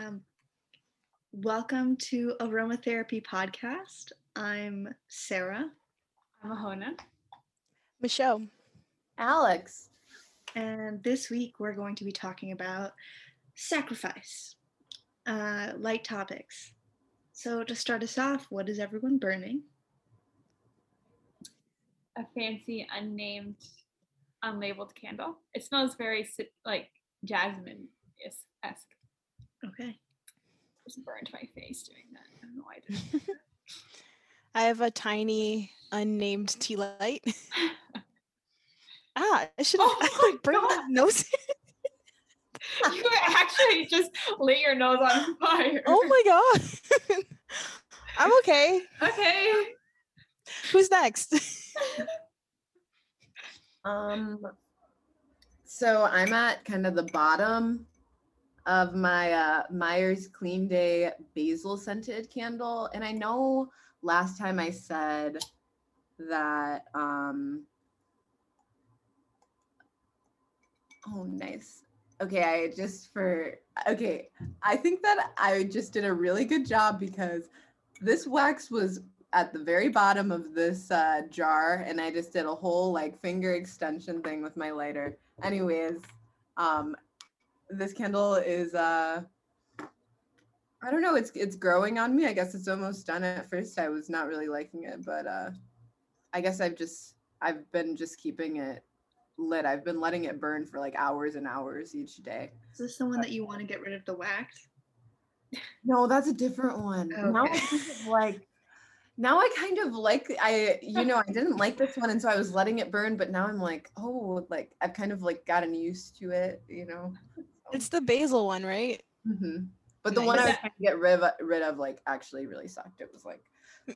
Um, welcome to Aromatherapy Podcast. I'm Sarah, I'm Ahona. Michelle. Alex. and this week we're going to be talking about sacrifice, uh, light topics. So, to start us off, what is everyone burning? A fancy, unnamed, unlabeled candle. It smells very like jasmine esque. Okay. I Just burned my face doing that. I don't know why I did. that. I have a tiny unnamed tea light. ah, I should have Oh I my burned my nose. you actually just lit your nose on fire. oh my god. I'm okay. Okay. Who's next? Um so I'm at kind of the bottom of my uh Meyer's Clean Day basil scented candle and I know last time I said that um Oh nice. Okay, I just for okay, I think that I just did a really good job because this wax was at the very bottom of this uh, jar and I just did a whole like finger extension thing with my lighter. Anyways, um, this candle is uh, I don't know, it's it's growing on me. I guess it's almost done. At first, I was not really liking it, but uh, I guess I've just I've been just keeping it lit. I've been letting it burn for like hours and hours each day. Is this the one that you want to get rid of the wax? No, that's a different one. Now I Okay. kind of like now I kind of like I you know, I didn't like this one and so I was letting it burn, but now I'm like, oh, like I've kind of like gotten used to it, you know. It's the basil one, right? hmm But the one I was trying to get rid of, rid of like actually really sucked. It was like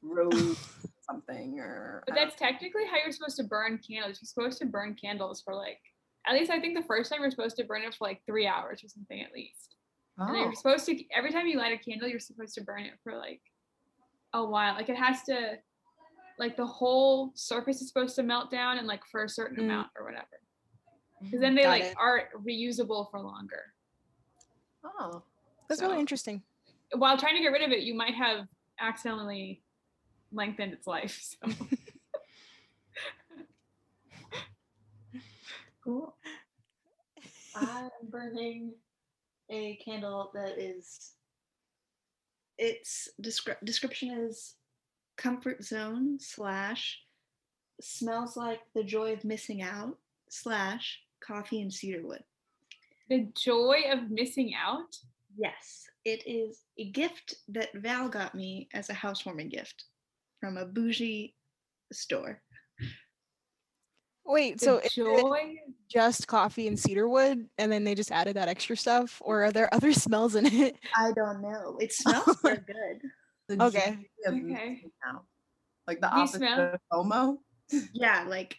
rose something or But I don't- that's technically how you're supposed to burn candles. You're supposed to burn candles for like, at least I think the first time you're supposed to burn it for like three hours or something at least. And oh, you're supposed to every time you light a candle, you're supposed to burn it for like a while. Like it has to like the whole surface is supposed to melt down and like for a certain Mm. amount or whatever. Because then they Got like it. are reusable for longer. oh. That's really interesting. While trying to get rid of it, you might have accidentally lengthened its life. So Cool. I'm burning a candle that is Its descri- description is comfort zone slash smells like the joy of missing out slash coffee and cedarwood. the joy of missing out. Yes, it is a gift that Val got me as a housewarming gift from a bougie store. Wait, The so is it joy. just coffee and cedarwood and then they just added that extra stuff? Or are there other smells in it? I don't know. It smells very good. The Okay. Okay. missing. Like the you opposite smell- of FOMO. Yeah, like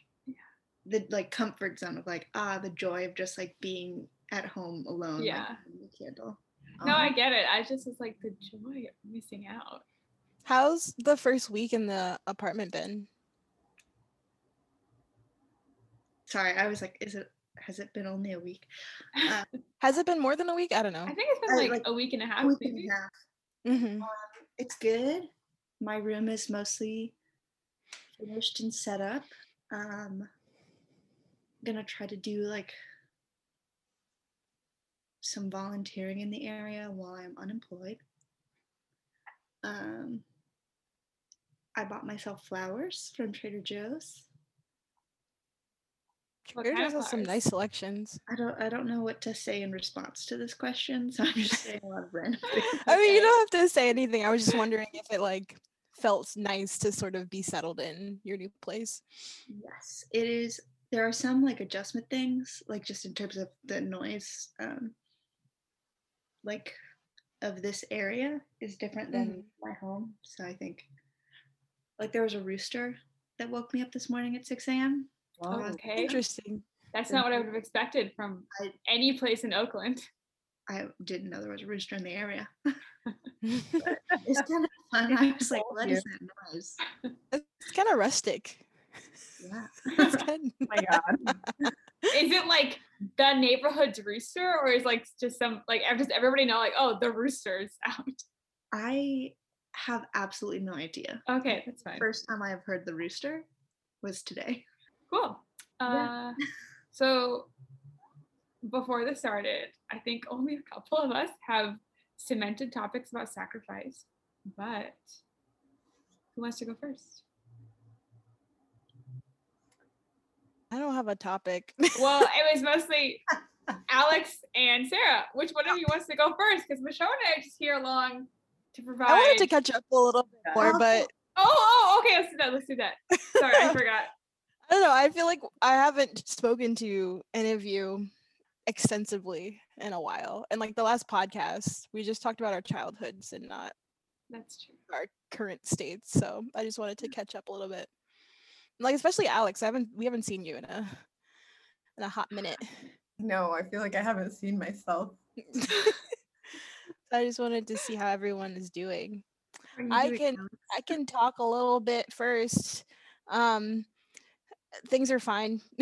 the like comfort zone of like ah the joy of just like being at home alone. Yeah. burning the candle. No, I Uh-huh. get it. I just was like the joy of missing out. How's the first week in the apartment been? Sorry, I was like, is it has it been only a week? Uh, Has it been more than a week? I don't know. I think it's been Uh, like, like, a week and a half. week maybe. and a half. hmm It's good. My room is mostly finished and set up. Um, gonna try to do like some volunteering in the area while I'm unemployed. Um, I bought myself flowers from Trader Joe's. Trader Joe's has some nice selections. I don't I don't know what to say in response to this question, so I'm just saying a lot of random. I mean, you don't have to say anything. I was just wondering if it like felt nice to sort of be settled in your new place. Yes, it is. There are some like adjustment things, like just in terms of the noise, um, like of this area is different than my home. So I think, like, there was a rooster that woke me up this morning at 6 a.m. Wow. Okay. Interesting. That's not what I would have expected from I- any place in Oakland. I didn't know there was a rooster in the area. It's kind of fun. I was like, Told what you. is that noise? it's kind of rustic. Yeah. Oh my god. Is it like the neighborhood's rooster, or is like just some like just everybody know like oh the rooster's out? I have absolutely no idea. Okay, that's fine. First time I have heard the rooster was today. Cool. Yeah. Uh, so before this started, I think only a couple of us have cemented topics about sacrifice. But who wants to go first? I don't have a topic. Well, it was mostly Alex and Sarah. Which one of you wants to go first? Because Michelle and I are just here along to provide. I wanted to catch up a little bit more, but Oh, oh, okay. Let's do that. Let's do that. Sorry, I forgot. I don't know. I feel like I haven't spoken to any of you extensively in a while. And like the last podcast, we just talked about our childhoods and not That's true. our current states. So I just wanted to catch up a little bit. Like especially Alex, I haven't we haven't seen you in a in a hot minute. No, I feel like I haven't seen myself. I just wanted to see how everyone is doing. I doing can? I can talk a little bit first. Um things are fine.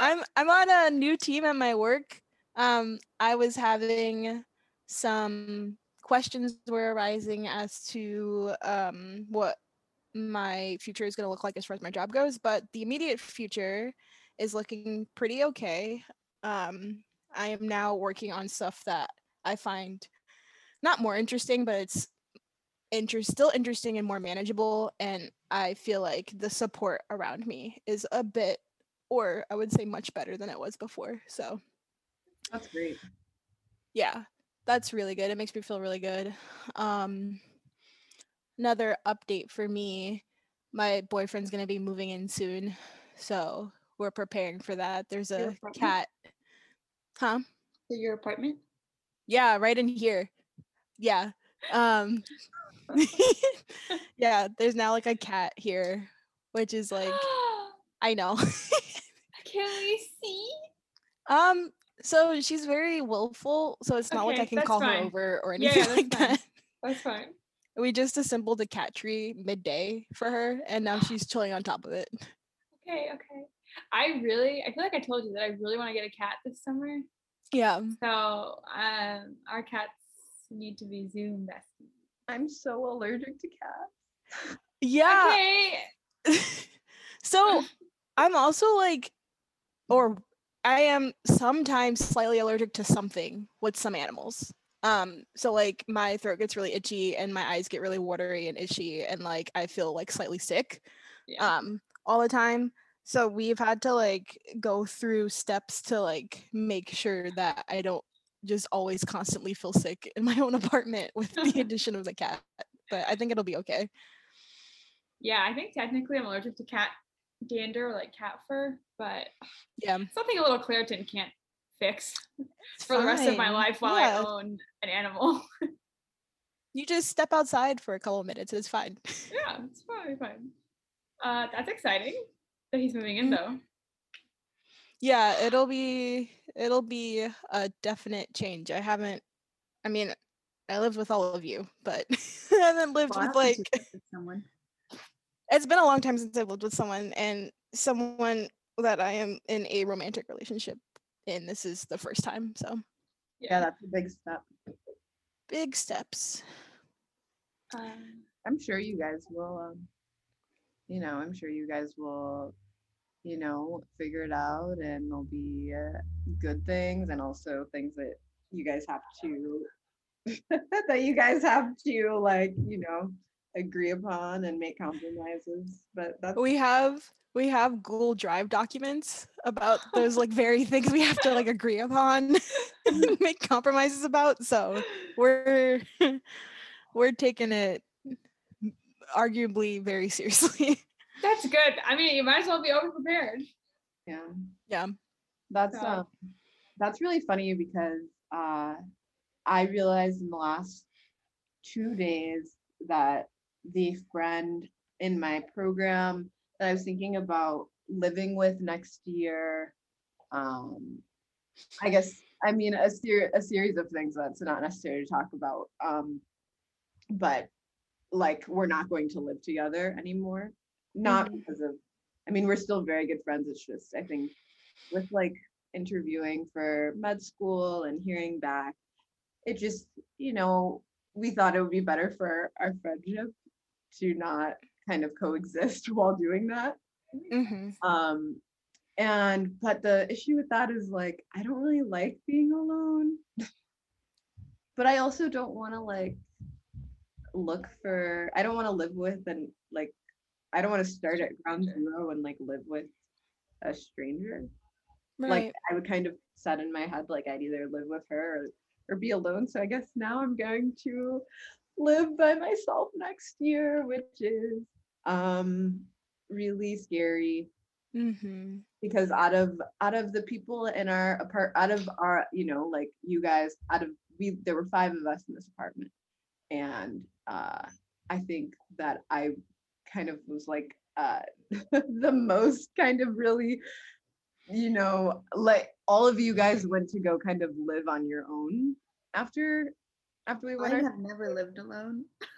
I'm I'm on a new team at my work. Um I was having some questions were arising as to um what my future is going to look like as far as my job goes, but the immediate future is looking pretty okay. Um I am now working on stuff that I find not more interesting, but it's interest still interesting and more manageable. And I feel like the support around me is a bit, or I would say much better than it was before. So That's great. yeah, that's really good. It makes me feel really good. Um, another update for me my boyfriend's going to be moving in soon. So we're preparing for that. There's a cat. Huh? To your apartment? Yeah, right in here. Yeah. Um yeah, there's now like a cat here, which is like I know. Can we see? um so she's very willful, so it's not like I can call her over or anything yeah, like that's fine. that. That's fine. We just assembled a cat tree midday for her and now she's chilling on top of it. Okay, okay. I really, I feel like I told you that I really want to get a cat this summer. Yeah. So um, our cats need to be Zoom besties. I'm so allergic to cats. Yeah. Okay. so I'm also like, or I am sometimes slightly allergic to something with some animals. Um, so like my throat gets really itchy and my eyes get really watery and itchy and like I feel like slightly sick Yeah. um all the time. So we've had to like go through steps to like make sure that I don't just always constantly feel sick in my own apartment with the addition of the cat. But I think it'll be okay. yeah, I think technically I'm allergic to cat dander or like cat fur, but Yeah. something a little Claritin can't fix for the rest of my life while Yeah. I own an animal. You just step outside for a couple of minutes. It's fine. yeah, it's probably fine. Uh, that's exciting that he's moving in Mm. though. yeah, it'll be it'll be a definite change. I haven't. I mean, I lived with all of you, but I haven't lived Well, with like. lived with someone. It's been a long time since I've lived with someone, and someone that I am in a romantic relationship. And this is the first time, so Yeah, that's a big step. big steps. Um, I'm sure you guys will, um, you know, I'm sure you guys will, you know, figure it out and there'll be uh, good things and also things that you guys have to, that you guys have to, like, you know, agree upon and make compromises. But that's, We have we have Google Drive documents about those like very things we have to like agree upon and make compromises about. So we're we're taking it arguably very seriously. that's good. I mean, you might as well be over prepared. yeah. yeah. That's So- um, that's really funny because uh, I realized in the last two days that the friend in my program that I was thinking about living with next year, um, I guess I mean a ser- a series of things that's not necessary to talk about, um, but like we're not going to live together anymore. Not Mhm. because of, I mean, we're still very good friends. It's just I think with like interviewing for med school and hearing back, it just, you know, we thought it would be better for our friendship to not kind of coexist while doing that. hmm Um, and but the issue with that is like I don't really like being alone, but I also don't want to like look for. I don't want to live with and like I don't want to start at ground zero and like live with a stranger. Right. Like I would kind of set in my head like I'd either live with her or or be alone. So I guess now I'm going to live by myself next year, which is um really scary hmm because out of out of the people in our apart out of our you know like you guys out of we there were five of us in this apartment and uh i think that i kind of was like uh the most kind of really you know like all of you guys went to go kind of live on your own after after we I went our have never lived alone.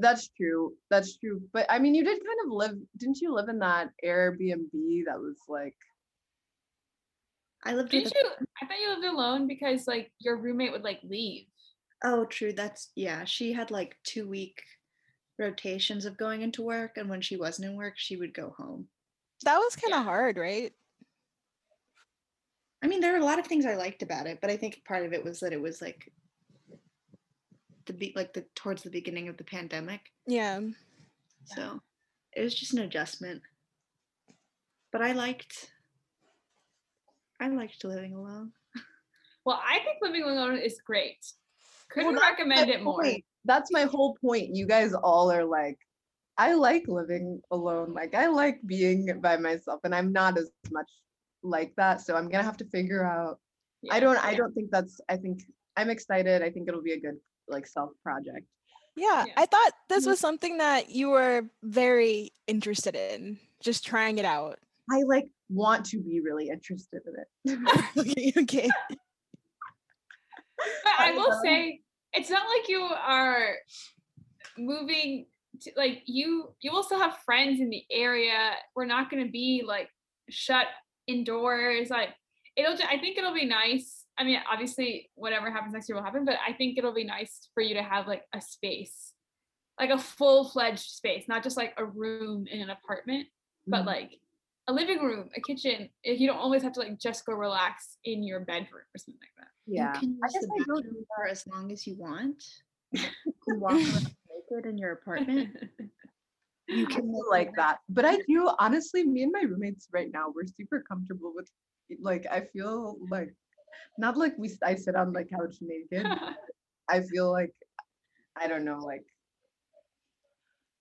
that's true. That's true. But I mean, you did kind of live, didn't you live in that Airbnb that was like, I lived Didn't you? I thought you lived alone because like your roommate would like leave. oh true that's yeah she had like two week rotations of going into work and when she wasn't in work she would go home That was kind of Yeah. hard, right? I mean there were a lot of things I liked about it but I think part of it was that it was like the be like the towards the beginning of the pandemic Yeah. so it was just an adjustment but I liked I liked living alone Well, I think living alone is great. Couldn't that's my recommend it more. point. That's my whole point. You guys all are like, I like living alone. Like, I like being by myself, and I'm not as much like that. So I'm gonna have to figure out. I don't. I don't think that's. I think I'm excited. I think it'll be a good like self project. Yeah. Yeah. I thought this Mhm. was something that you were very interested in, just trying it out. I like want to be really interested in it. okay. Okay. But I I will know. say, it's not like you are moving to like you you will still have friends in the area. We're not gonna be like shut indoors. Like it'll ju- I think it'll be nice. I mean, obviously whatever happens next year will happen, but I think it'll be nice for you to have like a space. Like a full-fledged space, not just like a room in an apartment, but Mhm. like a living room, a kitchen. If you don't always have to like just go relax in your bedroom or something like that. yeah. you can I guess the I don't bathroom for as long as you want you can walk around naked in your apartment you can like that. But I do honestly, me and my roommates right now, we're super comfortable with like I feel like not like we I sit on the couch naked. I feel like I don't know, like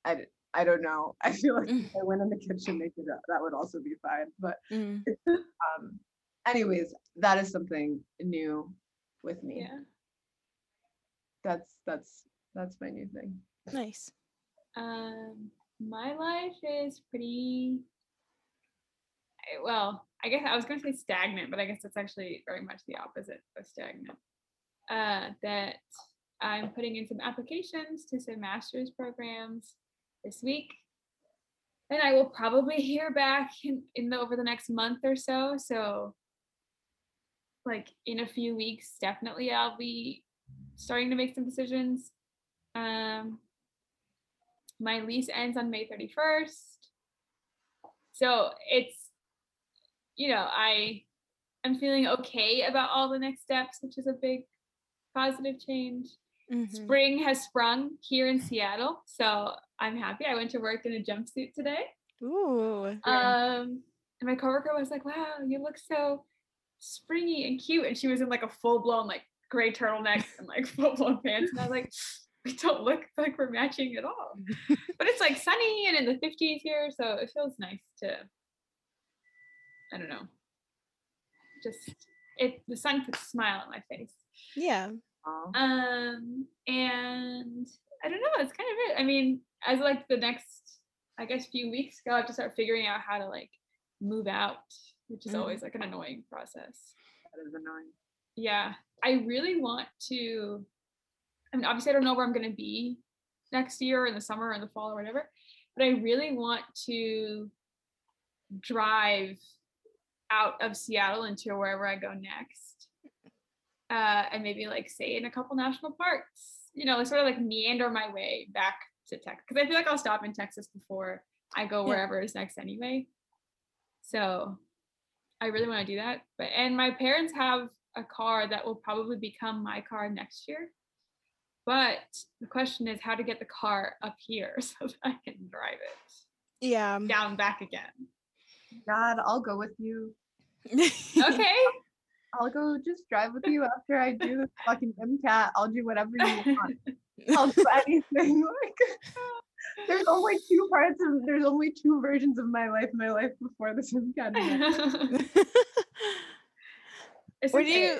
I I don't know. I feel like if I went in the kitchen naked, that, that would also be fine. But Mm. um anyways, that is something new with me. yeah. That's that's that's my new thing. Nice. Um, my life is pretty. Well, I guess I was going to say stagnant, but I guess that's actually very much the opposite of stagnant. Uh, that I'm putting in some applications to some master's programs this week, and I will probably hear back in, in the over the next month or so. So, like in a few weeks, definitely I'll be starting to make some decisions. Um, my lease ends on May 31st. So it's, you know, I I'm feeling okay about all the next steps, which is a big positive change. Mhm. Spring has sprung here in Seattle. So I'm happy. I went to work in a jumpsuit today. Ooh. Um, and my coworker was like, wow, you look so springy and cute. And she was in like a full blown, like gray turtleneck and like full blown pants. And I was like, we don't look like we're matching at all. but it's like sunny and in the 50s here. So it feels nice to, I don't know, just it, the sun puts a smile on my face. Yeah. Um, and I don't know, it's kind of it. I mean, as like the next, I guess, few weeks go, I have to start figuring out how to like move out, which is Mhm. always like an annoying process. That is annoying. Yeah, I really want to. I mean, obviously, I don't know where I'm going to be next year, in the summer, or in the fall, or whatever. But I really want to drive out of Seattle into wherever I go next. Uh, and maybe like stay in a couple national parks, you know, sort of like meander my way back to Texas. Cause I feel like I'll stop in Texas before I go Yeah. wherever is next anyway. So I really want to do that. But and my parents have a car that will probably become my car next year. But the question is how to get the car up here so that I can drive it Yeah. down back again. God, I'll go with you. Okay. I'll go just drive with you after I do this fucking MCAT. I'll do whatever you want. I'll do anything. Like, there's only two parts of there's only two versions of my life. My life before this MCAT. and after. What do you?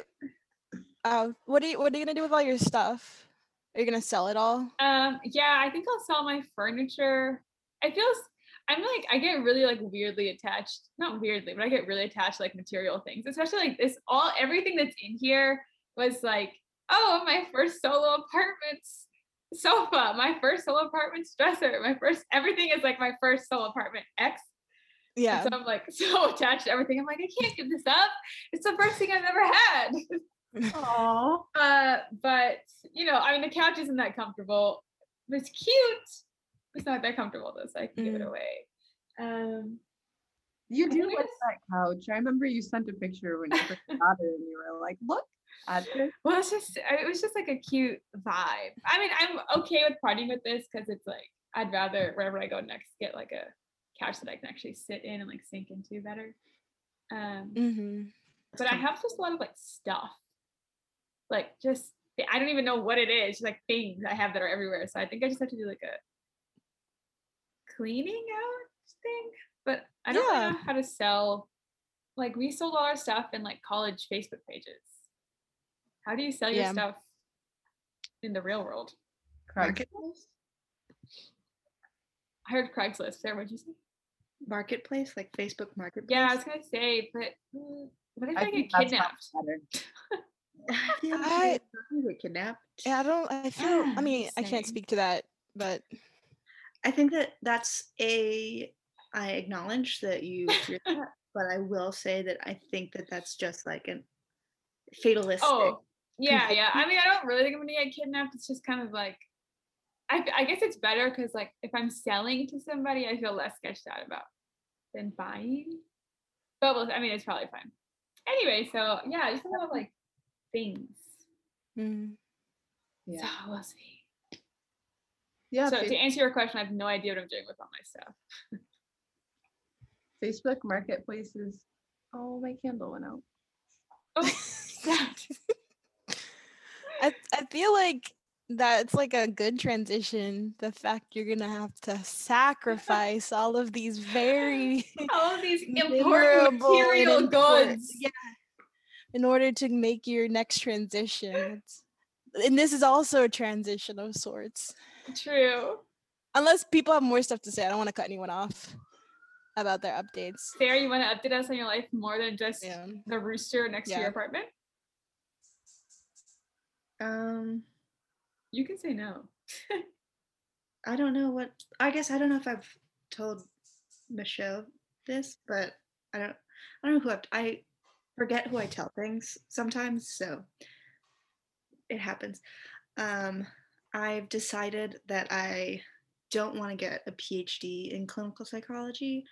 Uh, what are you? What are you gonna do with all your stuff? Are you gonna sell it all? Um, yeah, I think I'll sell my furniture. I feel s- I'm like I get really like weirdly attached. Not weirdly, but I get really attached to like material things, especially like this. All everything that's in here was like, oh, my first solo apartment's sofa, my first solo apartment's dresser, my first everything is like my first solo apartment X. And Yeah. So I'm like so attached to everything. I'm like, I can't give this up. It's the first thing I've ever had. Aw. Uh, but you know, I mean, the couch isn't that comfortable. It's cute. It's not that comfortable though, so I can give it Mm. away. Um, You do like that couch. I remember you sent a picture when you first got it, and you were like, "Look at this." well, it's just it was just like a cute vibe. I mean, I'm okay with parting with this because it's like I'd rather wherever I go next get like a couch that I can actually sit in and like sink into better. Um, Mm-hmm. but I have just a lot of like stuff, like just I don't even know what it is, just like things I have that are everywhere. So I think I just have to do like a cleaning out thing. But I don't really Yeah. know how to sell. Like we sold all our stuff in like college Facebook pages. How do you sell your stuff in the real world? Marketplace? I heard Craigslist. There, what'd you say? Marketplace, like Facebook Marketplace. Yeah, I was gonna say, but mm, what if I, I get kidnapped? much. I I- get kidnapped. Yeah, I don't. I feel. I mean, I can't speak to that, but I think that that's a. I acknowledge that you that, but I will say that I think that that's just like an fatalistic. Oh, yeah, yeah. I mean, I don't really think I'm gonna get kidnapped. It's just kind of like, I, I guess it's better because like if I'm selling to somebody, I feel less sketched out about than buying. But we'll, I mean, it's probably fine. Anyway, so yeah, just a lot of like things. mm, So Yeah. we'll see. Yeah. so Fa- to answer your question, I have no idea what I'm doing with all my stuff. Facebook marketplaces. Oh, my candle went out. Oh, that. I I feel like that's like a good transition. The fact you're gonna have to sacrifice all of these very all of these important material important- goods. Yeah. In order to make your next transition. It's- and this is also a transition of sorts. True. Unless people have more stuff to say, I don't want to cut anyone off about their updates. Sarah, you want to update us on your life more than just Yeah. the rooster next to your apartment? Um, You can say no. I don't know what. I guess I don't know if I've told Michelle this, but I don't. I don't know who I've. I forget who I tell things sometimes, so it happens. Um, I've decided that I don't want to get a PhD in clinical psychology,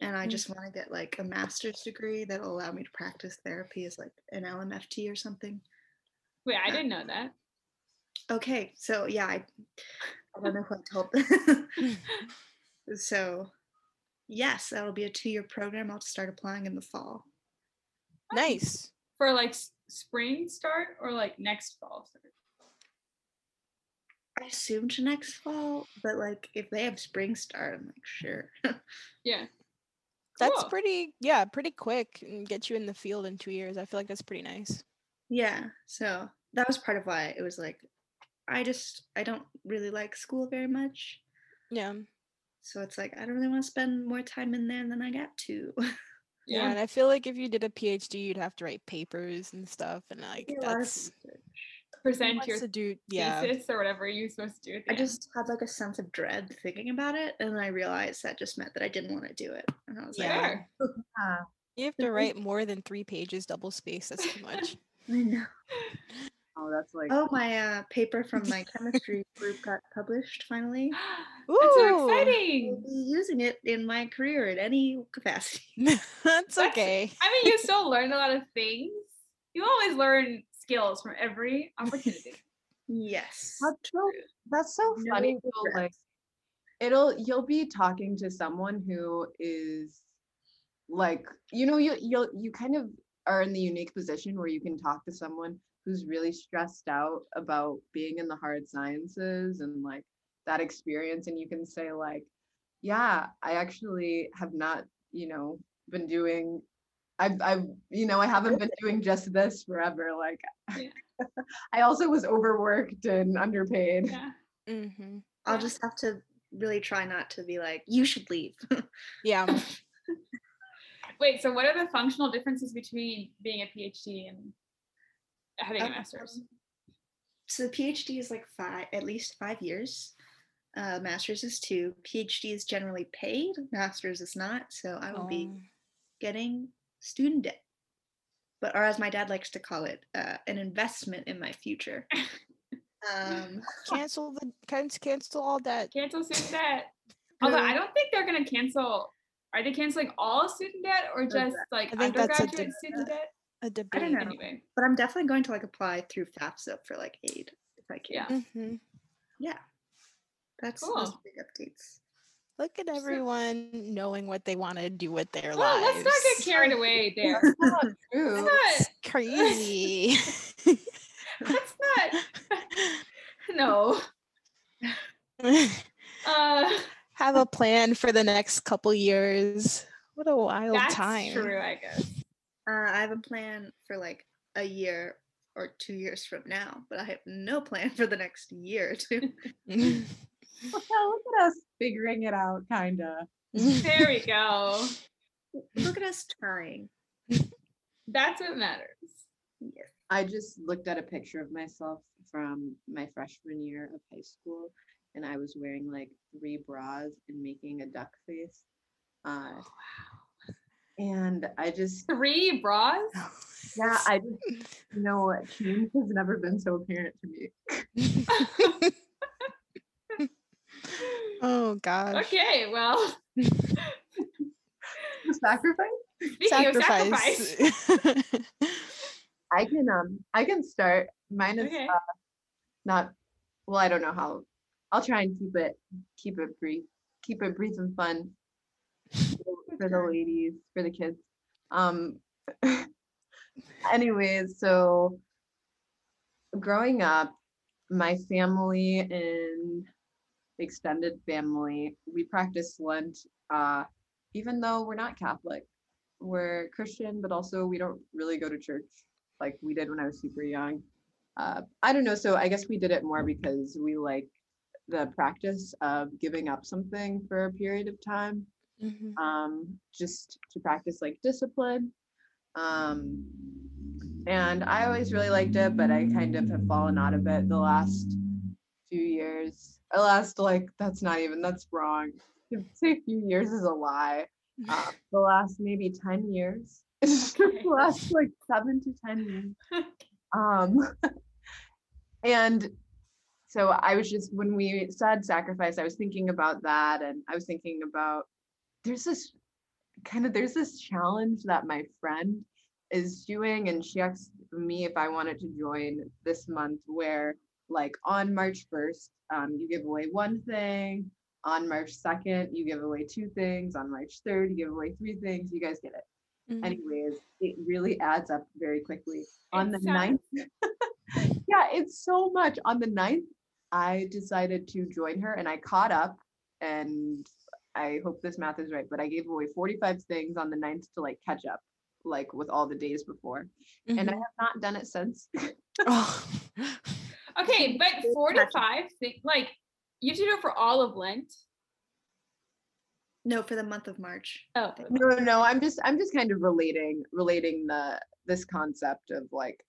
and I Mm. just want to get like a master's degree that will allow me to practice therapy as like an LMFT or something. Wait, I didn't know that. Okay, so yeah, I, I don't know who I told. so, yes, that'll be a two-year program. I'll start applying in the fall. Nice. For like spring start or like next fall start? I assumed next fall, but like if they have spring start, I'm like sure. Yeah. That's Cool. pretty, yeah, pretty quick and get you in the field in two years. I feel like that's pretty nice. yeah, so that was part of why it was like, I just I don't really like school very much, Yeah. so it's like I don't really want to spend more time in there than I got to. Yeah. And I feel like if you did a PhD, you'd have to write papers and stuff. And like, A lot that's research. who Present your to do, yeah. thesis or whatever you're supposed to do. I end. just had like a sense of dread thinking about it, and then I realized that just meant that I didn't want to do it, and I was Yeah. Like, Ah, You have to write more than three pages double space. That's too much. I know. Oh, that's like Oh, my uh, paper from my chemistry group got published finally. That's so Ooh. I'll exciting. be using it in my career in any capacity. That's That's- okay. I mean, you still learn a lot of things. You always learn skills from every opportunity. Yes. That's so that's so No funny. though, like it'll you'll be talking to someone who is like you know you you'll you kind of are in the unique position where you can talk to someone who's really stressed out about being in the hard sciences and like that experience and you can say like yeah i actually have not you know been doing i've i've you know i haven't been doing just this forever like Yeah. i also was overworked and underpaid Yeah. hmm I'll Yeah. just have to really try not to be like, you should leave. Yeah. Wait, so what are the functional differences between being a PhD and having a master's? Um, So the PhD is like five, at least five years. Uh, master's is two. PhD is generally paid. Master's is not. So I will be Oh. getting student debt, but or as my dad likes to call it, uh, an investment in my future. um, cancel the cancel cancel all that. Cancel student debt. Although I don't think they're gonna cancel. Are they canceling all student debt or just like I think that's a undergraduate deb- student debt? A debate. don't know. Anyway, but I'm definitely going to like apply through FAFSA for like aid if I can. Yeah. hmm Yeah. That's those Cool. big updates. Look at So- everyone knowing what they want to do with their well, lives. let's not get carried away there. That's not true. That's crazy. That's not. No. Uh, Have a plan for the next couple years. What a wild that's time. true. I guess. Uh, I have a plan for like a year or two years from now, but I have no plan for the next year or two. Look at, us figuring it out, kinda. There we go. Look at us trying. That's what matters. Yes. I just looked at a picture of myself from my freshman year of high school, and I was wearing like three bras and making a duck face. Uh, and I just, Three bras. yeah, I just, you know, change has never been so apparent to me. oh God. Okay, well, Sacrifice. speaking of sacrifice, I can, um, I can start. Mine is Okay. uh, not. Well, I don't know how. I'll try and keep it, keep it brief, keep it brief and fun for the ladies, for the kids. Um. anyways, so growing up, my family and extended family, we practice Lent, uh, even though we're not Catholic. We're Christian, but also we don't really go to church like we did when I was super young. Uh, I don't know. So I guess we did it more because we like the practice of giving up something for a period of time Mhm. um, just to practice like discipline. Um, and I always really liked it, but I kind of have fallen out of it the last few years. The last like that's not even that's wrong. Say few years is a lie. Uh, the last maybe ten years. the last like seven to ten years. Um, and so I was just when we said sacrifice, I was thinking about that, and I was thinking about there's this kind of there's this challenge that my friend is doing and she asked me if i wanted to join this month where like on march 1st um, you give away one thing on march 2nd you give away two things on march 3rd you give away three things you guys get it Mhm. anyways it really adds up very quickly on the 9th yeah it's so much on the 9th i decided to join her and i caught up and i hope this math is right but i gave away 45 things on the 9th to like catch up like with all the days before and i Mhm. have not done it since Oh. Okay, but Good 45 thing like you have to do it for all of Lent. No, for the month of March. Oh, no no no i'm just i'm just kind of relating relating the this concept of like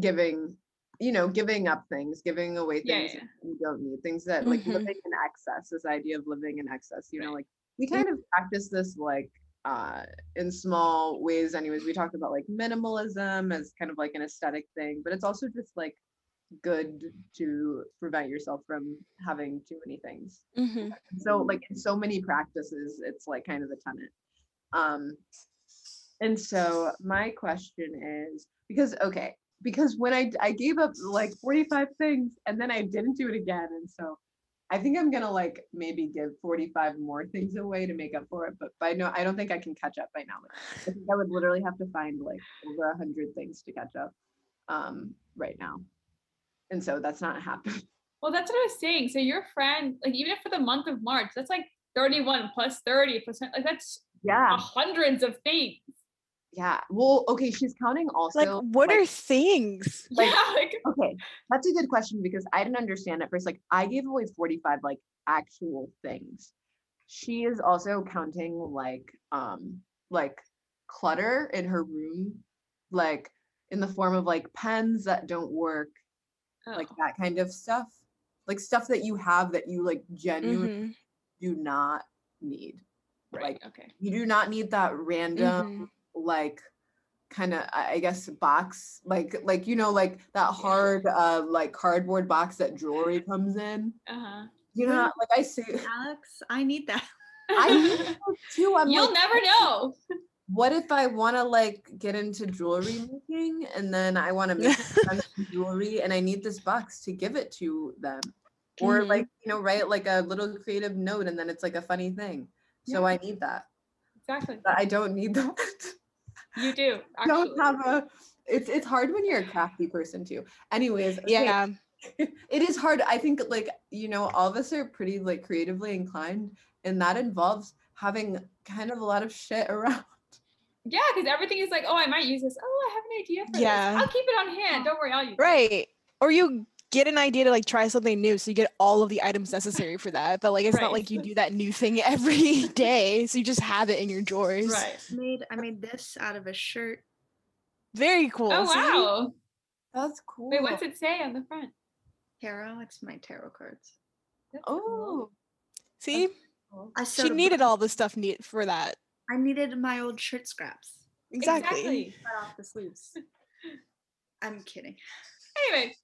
giving you know giving up things giving away things yeah. that you don't need things that like Mhm. living in excess this idea of living in excess you know like we kind of practice this like uh in small ways anyways we talked about like minimalism as kind of like an aesthetic thing but it's also just like good to prevent yourself from having too many things Mhm. so like in so many practices it's like kind of the tenant. um and so my question is because okay because when i i gave up like 45 things and then i didn't do it again and so i think i'm gonna like maybe give 45 more things away to make up for it but by no i don't think i can catch up by now i think i would literally have to find like over a hundred things to catch up um right now and so that's not happening Well, that's what I was saying. So your friend, like even for the month of March, that's like 31 plus 30 percent. Like that's yeah hundreds of things. yeah well okay she's counting also Like, what like- are things? Like- yeah, like Okay, that's a good question because I didn't understand at first. Like, I gave away 45 like actual things. She is also counting like um like clutter in her room, like in the form of like pens that don't work, like oh, that kind of stuff. Like stuff that you have that you like genuinely Mhm. do not need. right. like, okay. You do not need that random Mhm. like kind of I guess box like like you know like that hard uh like cardboard box that jewelry comes in. Uh-huh. You know like I say Alex, I need that. I need too. I'm You'll like, never know. What if I want to like get into jewelry making and then I want to make jewelry and I need this box to give it to them. Or Mhm. like, you know, write like a little creative note and then it's like a funny thing. So I need that. Exactly. But I don't need that. You do. I don't have a it's it's hard when you're a crafty person too. Anyways, Yeah. it is hard. I think like, you know, all of us are pretty like creatively inclined and that involves having kind of a lot of shit around. Yeah, because everything is like, oh, I might use this. Oh, I have an idea for Yeah. this. I'll keep it on hand. Don't worry, I'll use it. Right. Or you get an idea to like try something new. So you get all of the items necessary for that. But like, it's Right. not like you do that new thing every day. So you just have it in your drawers. Right. I made I made this out of a shirt. Very cool. Oh see? wow. That's cool. Wait, what's it say on the front? Tarot. It's my tarot cards. That's cool. Oh, See, I she needed all the stuff need for that. I needed my old shirt scraps. Exactly. Cut off the sleeves. I'm kidding. Anyway,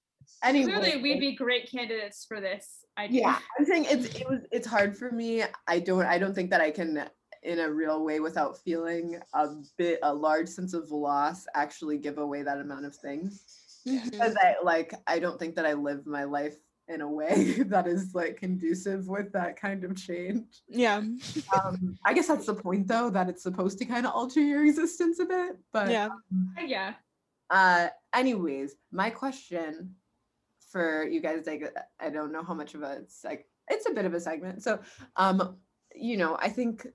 anyway. clearly we'd be great candidates for this idea. yeah i'm saying it's it was it's hard for me i don't i don't think that i can in a real way without feeling a bit a large sense of loss actually give away that amount of things Mhm. because i like i don't think that i live my life in a way that is like conducive with that kind of change Yeah. um i guess that's the point though that it's supposed to kind of alter your existence a bit but Yeah. Yeah. uh anyways my question for you guys like i don't know how much of a it's like it's a bit of a segment so um you know i think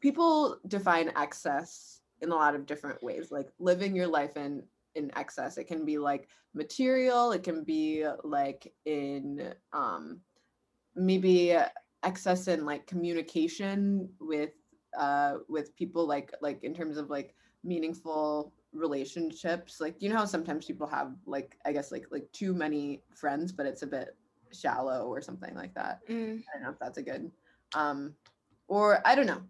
people define excess in a lot of different ways like living your life in in excess. It can be like material it can be like in um maybe excess in like communication with uh with people like like in terms of like meaningful relationships. Like you know how sometimes people have like i guess like like too many friends but it's a bit shallow or something like that? Mm. i don't know if that's a good um or i don't know.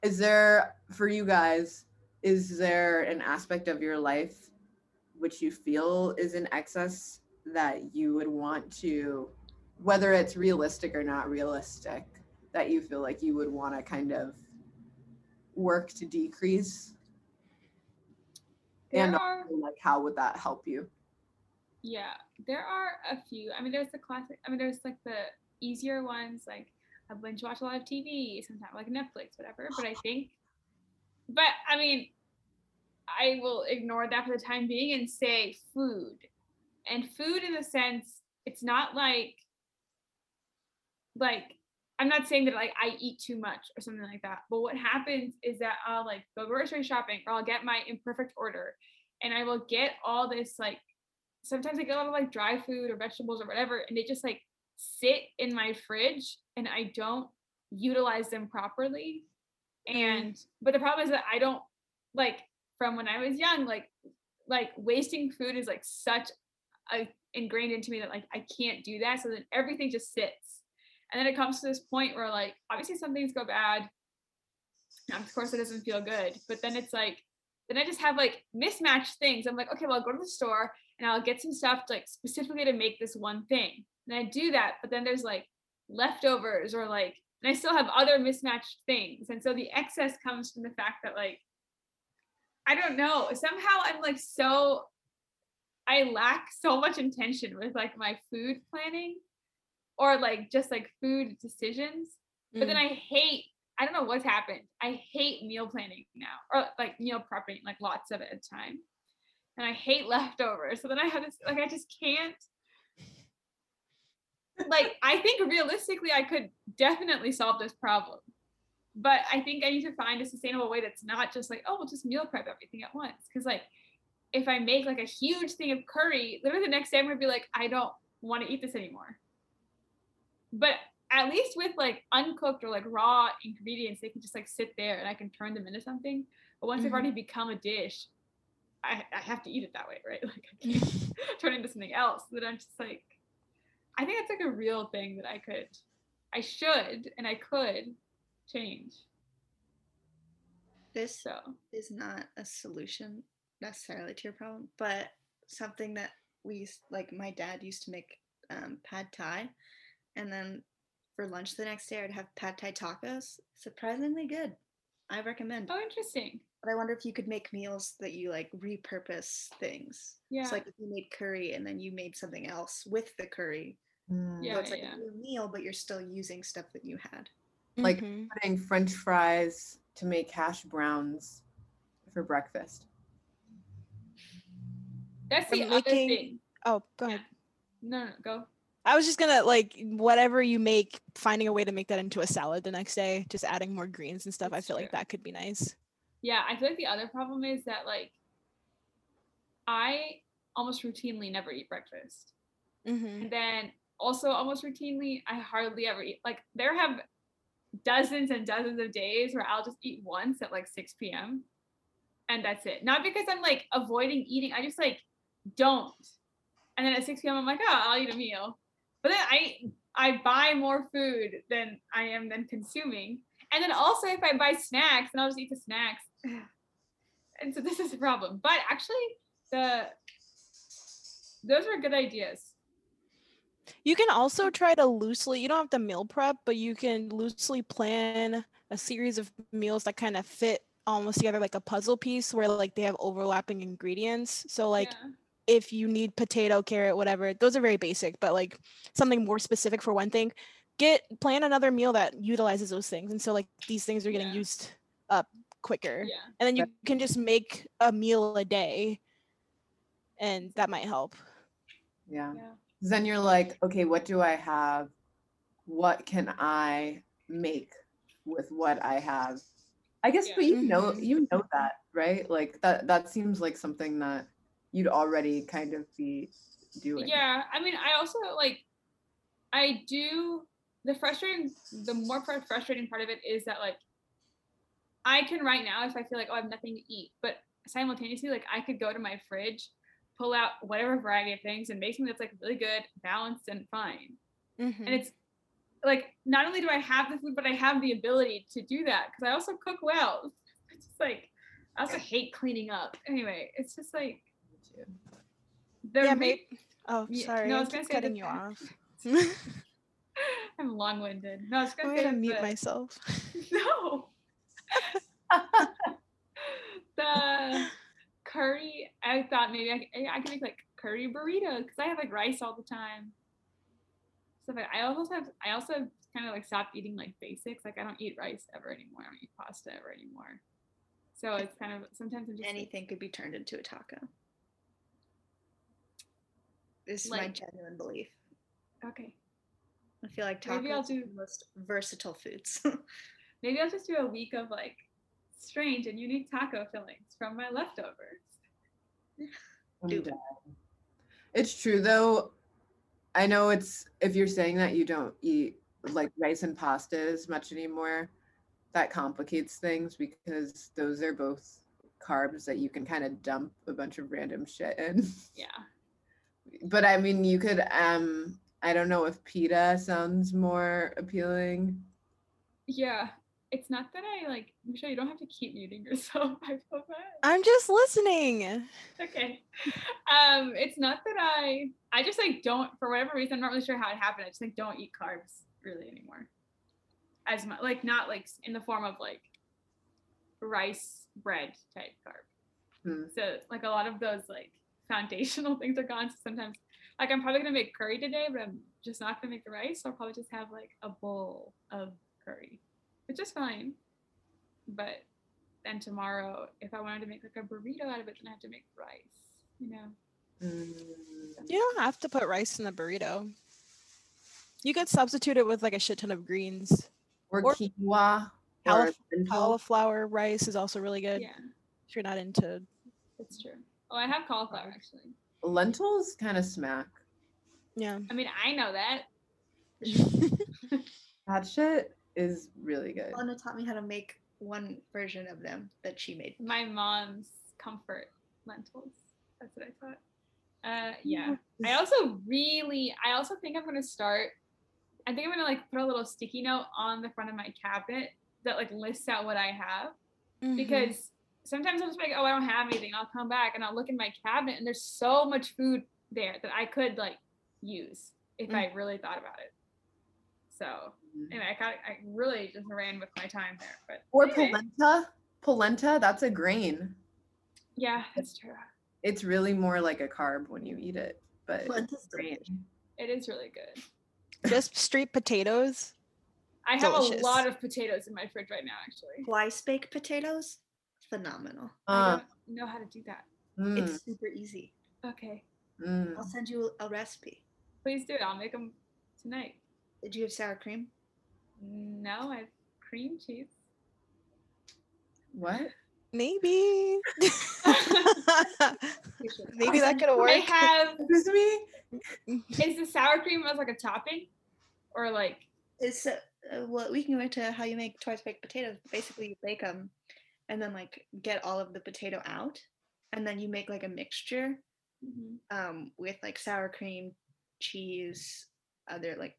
Is there for you guys is there an aspect of your life which you feel is in excess that you would want to whether it's realistic or not realistic that you feel like you would want to kind of work to decrease There and are like how would that help you yeah, there are a few. I mean, there's the classic. I mean, there's like the easier ones, like I binge watch a lot of TV sometimes, like Netflix, whatever. But I think, but I mean, I will ignore that for the time being and say food, and food in the sense, it's not like, like I'm not saying that like I eat too much or something like that. But what happens is that I'll like go grocery shopping or I'll get my imperfect order, and I will get all this like sometimes I get a lot of like dry food or vegetables or whatever, and they just like sit in my fridge and I don't utilize them properly. And but the problem is that I don't like from when I was young, like like wasting food is like such a ingrained into me that like I can't do that. So then everything just sits. And then it comes to this point where like obviously some things go bad. Of course, it doesn't feel good. But then it's like, then I just have like mismatched things. I'm like, okay, well, I'll go to the store and I'll get some stuff like specifically to make this one thing. And I do that, but then there's like leftovers or like, and I still have other mismatched things. And so the excess comes from the fact that like, I don't know, somehow I'm like so, I lack so much intention with like my food planning or like just like food decisions. But then mm. I hate, I don't know what's happened. I hate meal planning now or like meal prepping, like lots of it at a time. And I hate leftovers. So then I have this, like, I just can't. Like, I think realistically, I could definitely solve this problem. But I think I need to find a sustainable way that's not just like, oh, we'll just meal prep everything at once. Cause like, if I make like a huge thing of curry, literally the next day I'm gonna be like, I don't want to eat this anymore. But at least with like uncooked or like raw ingredients, they can just like sit there and I can turn them into something. But once they've Mhm. already become a dish, I, I have to eat it that way, right? Like I can't turn into something else. That I'm just like, I think that's like a real thing that I could, I should, and I could change. This So is not a solution necessarily to your problem, but something that we used, like my dad used to make um, pad thai, and then for lunch the next day I'd have pad thai tacos. Surprisingly good. I recommend. oh, interesting. But I wonder if you could make meals that you like repurpose things. Yeah. So like if you made curry and then you made something else with the curry. Mm. Yeah. so it's like yeah. a new meal, but you're still using stuff that you had. Like- Mhm. Putting French fries to make hash browns for breakfast. That's Or the other making- thing. oh, go ahead. No, no, go. I was just gonna like whatever you make, finding a way to make that into a salad the next day, just adding more greens and stuff. I That's feel like that could be nice. Yeah, I feel like the other problem is that like I almost routinely never eat breakfast. Mm-hmm. And then also almost routinely I hardly ever eat. Like there have dozens and dozens of days where I'll just eat once at like 6 p.m. And that's it. Not because I'm like avoiding eating. I just like don't. And then at 6 p.m. I'm like, oh, I'll eat a meal. But then I I buy more food than I am then consuming. And then also if I buy snacks, then I'll just eat the snacks. And so this is a problem. But actually the those are good ideas. You can also mm. try to loosely, you don't have to meal prep, but you can loosely plan a series of meals that kind of fit almost together like a puzzle piece where like they have overlapping ingredients. So like yeah. if you need potato, carrot, whatever, those are very basic, but like something more specific for one thing, get plan another meal that utilizes those things. And so like these things are getting Yeah. used up quicker. Yeah. And then you can just make a meal a day and that might help. Yeah. Yeah. Then you're like, okay, what do I have? What can I make with what I have? I guess, Yeah. but you know, Mhm. you know that, right? Like that. That seems like something that you'd already kind of be doing. Yeah, I mean, I also like, I do the frustrating, the more frustrating part of it is that like, I can right now if I feel like oh I have nothing to eat, but simultaneously like I could go to my fridge, pull out whatever variety of things and make something that's like really good, balanced, and fine. Mhm. And it's like not only do I have the food, but I have the ability to do that because I also cook well. It's just like I also hate cleaning up. Anyway, it's just like the yeah, maybe. Oh, sorry. no, I I was say cutting you off. I'm long-winded. No, I was I'm gonna say gonna mute the- myself. No. the curry, I thought maybe I, I could make like curry burrito because I have like rice all the time. So like, I also have I also kind of like stopped eating like basics. Like I don't eat rice ever anymore. I don't eat pasta ever anymore. So it's kind of sometimes I'm just like, Anything could be turned into a taco. This is my genuine belief. okay. I feel like Maybe I'll tacos are the most versatile foods. Maybe I'll just do a week of like strange and unique taco fillings from my leftovers. Do it. down. It's true though. I know it's if you're saying that you don't eat like rice and pasta as much anymore, that complicates things because those are both carbs that you can kind of dump a bunch of random shit in. Yeah. But I mean, you could um I don't know if pita sounds more appealing. Yeah. It's not that I like Michelle, you don't have to keep muting yourself. I feel bad. I'm just listening. Okay. Um, it's not that I I just like don't for whatever reason, I'm not really sure how it happened. I just like don't eat carbs really anymore. As much like not like in the form of like rice bread type carb. Hmm. So like a lot of those like foundational things are gone. So sometimes like I'm probably gonna make curry today, but I'm just not gonna make the rice. So I'll probably just have like a bowl of curry, which is fine. But then tomorrow, if I wanted to make like a burrito out of it, then I have to make rice. You know. Mm, You don't have to put rice in the burrito. You could substitute it with like a shit ton of greens. or, Or- quinoa. Caulif- or lentil. Cauliflower rice is also really good Yeah, if you're not into. that's true. Oh, I have cauliflower actually. Lentils kind of smack. Yeah. I mean, I know that. That shit is really good. Lana taught me how to make one version of them that she made. My mom's comfort lentils. That's what I thought. Uh, yeah. I also really, I also think I'm gonna start. I think I'm gonna like put a little sticky note on the front of my cabinet that like lists out what I have Mhm. because sometimes I'm just like, oh, I don't have anything. I'll come back and I'll look in my cabinet and there's so much food there that I could like use if I really thought about it. So Mhm. anyway, I got I really just ran with my time there, but Or anyway. polenta. Polenta, that's a grain. yeah, that's true. It's really more like a carb when you eat it, but it's Polenta's grain. It is really good. Just street potatoes. I have a lot of potatoes in my fridge right now, actually. Twice baked potatoes, phenomenal. I Uh, don't know how to do that. mm, It's super easy. Okay, mm. I'll send you a recipe. please do it. I'll make them tonight. Did you have sour cream? No, I have cream cheese. What? Maybe. Maybe that could I work. have. Excuse me? Is the sour cream as like a topping, or like? It's uh, uh, well, we can go into how you make twice baked potatoes. Basically, you bake them, and then like get all of the potato out, and then you make like a mixture um, with like sour cream, cheese, other like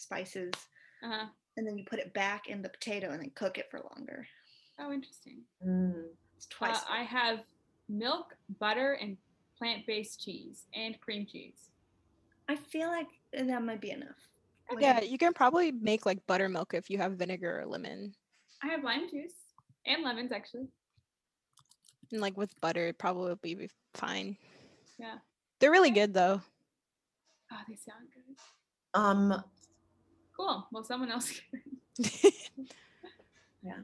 spices, Uh-huh. and then you put it back in the potato and then cook it for longer. Oh, interesting. Mm. It's twice. Uh, I have milk, butter, and plant-based cheese and cream cheese. I feel like that might be enough. Like, yeah, you can probably make like buttermilk if you have vinegar or lemon. I have lime juice and lemons actually. And like with butter, it probably would probably be fine. Yeah. They're really good though. Oh, they sound good. Um, Cool. Well, someone else. Yeah.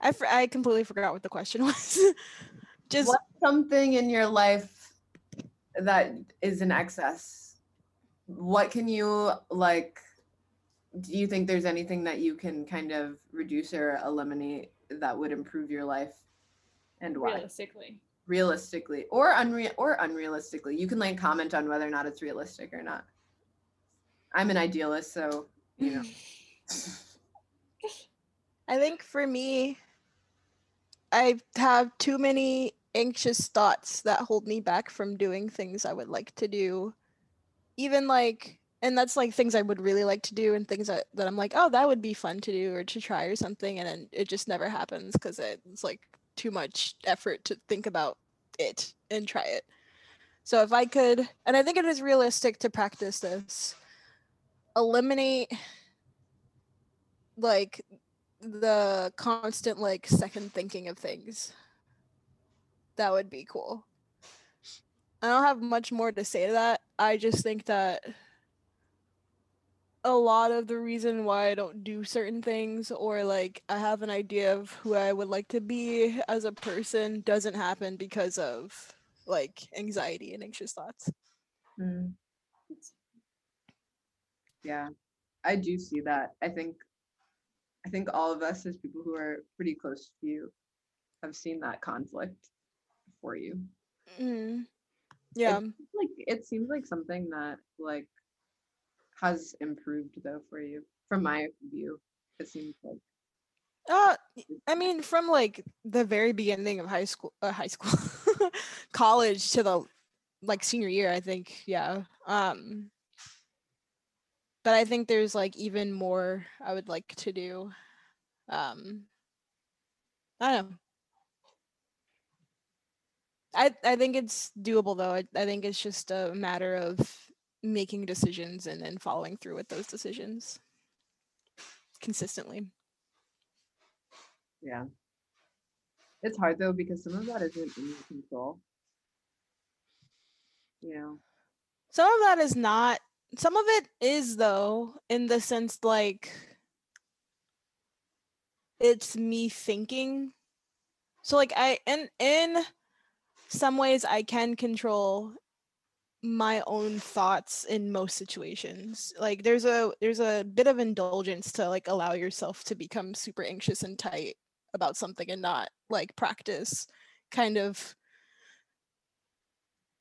I, fr- I completely forgot what the question was. Just what's something in your life that is in excess? What can you like? Do you think there's anything that you can kind of reduce or eliminate that would improve your life, and why? realistically. Realistically, or unreal, or unrealistically, you can like comment on whether or not it's realistic or not. I'm an idealist, so you know. I think for me, I have too many anxious thoughts that hold me back from doing things I would like to do. Even like, and that's like things I would really like to do and things that, that I'm like, oh, that would be fun to do or to try or something. And then it just never happens because it's like too much effort to think about it and try it. So if I could, and I think it is realistic to practice this, eliminate like the constant like second thinking of things. That would be cool. I don't have much more to say to that. I just think that a lot of the reason why I don't do certain things or like I have an idea of who I would like to be as a person doesn't happen because of like anxiety and anxious thoughts. Mm. Yeah, I do see that. I think I think all of us as people who are pretty close to you have seen that conflict for you. Mm. Yeah. It, like it seems like something that like has improved though for you from my view. It seems like Uh, I mean, from like the very beginning of high school, uh, high school, college to the like senior year, I think, yeah. Um, but I think there's like even more I would like to do. Um, I don't know. I I think it's doable though. I, I think it's just a matter of making decisions and then following through with those decisions consistently. Yeah. It's hard though because some of that isn't in your control. You know. Some of that is not. Some of it is though, in the sense like it's me thinking. So like I in in some ways I can control my own thoughts in most situations. Like there's a there's a bit of indulgence to like allow yourself to become super anxious and tight about something and not like practice kind of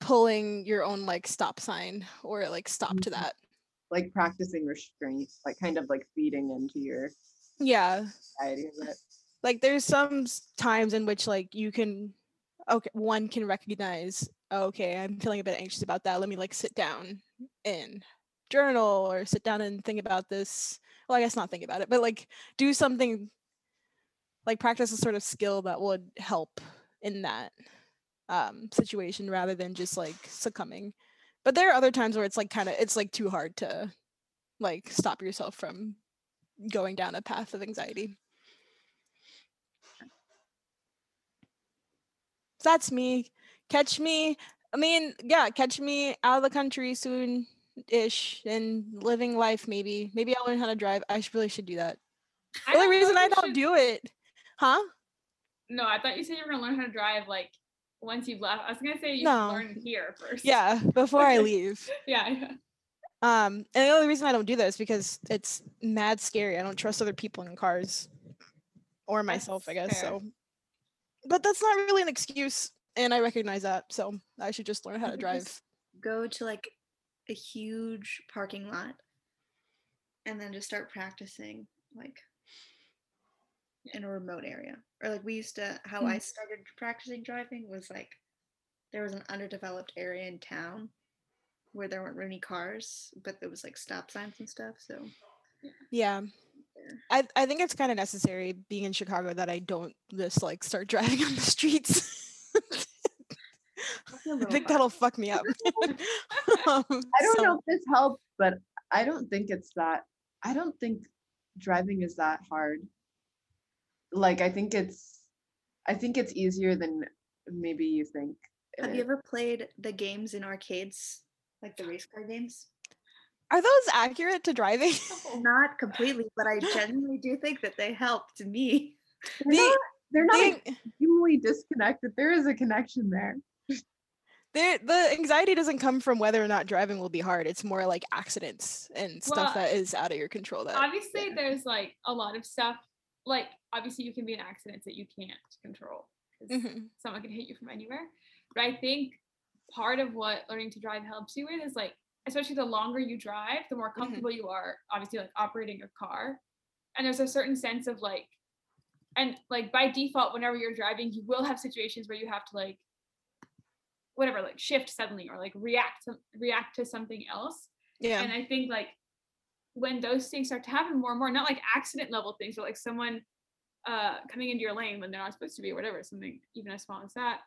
pulling your own like stop sign or like stop to Mhm. that. Like practicing restraint, like kind of like feeding into your Yeah. anxiety of it. Like there's some times in which like you can okay, one can recognize, "Oh, okay, I'm feeling a bit anxious about that. Let me like sit down and journal or sit down and think about this. Well, I guess not think about it, but like do something like practice a sort of skill that would help in that um situation rather than just like succumbing. But there are other times where it's like kind of it's like too hard to like stop yourself from going down a path of anxiety. So that's me. Catch me. I mean, yeah, catch me out of the country soon ish and living life maybe. Maybe I'll learn how to drive. I should, really should do that. The only reason I don't should- do it. Huh? No, I thought you said you were gonna learn how to drive like once you've left. I was gonna say you No. should learn here first. Yeah, before I leave. Yeah. yeah. Um, and the only reason I don't do that is because it's mad scary. I don't trust other people in cars or myself, I guess. fair. So, but that's not really an excuse, and I recognize that. So I should just learn how to drive. Go to like a huge parking lot and then just start practicing like in a remote area. Or like we used to how I started practicing driving was like there was an underdeveloped area in town where there weren't any cars, but there was like stop signs and stuff. So Yeah. I, I think it's kind of necessary being in Chicago that I don't just like start driving on the streets. I think that'll fuck me up. Um, I don't so- know if this helps, but I don't think it's that. I don't think driving is that hard. Like I think it's, I think it's easier than maybe you think. Have you ever played the games in arcades, like the race car games? Are those accurate to driving? Not completely, but I genuinely do think that they helped me. They're not, they're not Being- extremely disconnected. There is a connection there. there the anxiety doesn't come from whether or not driving will be hard. It's more like accidents and stuff Well, that is out of your control. That Obviously, yeah. there's like a lot of stuff. Like obviously, you can be in accidents that you can't control because Mhm. someone can hit you from anywhere. But I think part of what learning to drive helps you with is like, especially the longer you drive, the more comfortable you are. Obviously, like operating your car, and there's a certain sense of like, and like by default, whenever you're driving, you will have situations where you have to like, whatever, like shift suddenly or like react to react to something else. yeah. And I think like when those things start to happen more and more, not like accident level things, but like someone uh coming into your lane when they're not supposed to be or whatever, something even as small as that.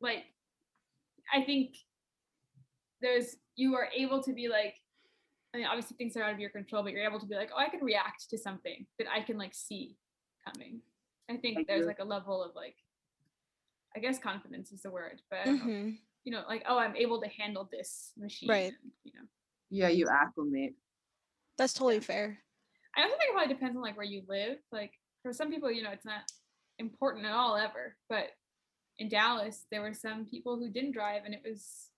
Like I think there's you are able to be like I mean obviously things are out of your control, but you're able to be like, oh I can react to something that I can like see coming. I think I there's agree. like a level of like I guess confidence is the word, but I don't know, Mhm. you know, like, oh I'm able to handle this machine. Right. and, you know. Yeah, you acclimate. That's totally fair. I also think it probably depends on like where you live. Like for some people, you know, it's not important at all ever. But in Dallas, there were some people who didn't drive, and it was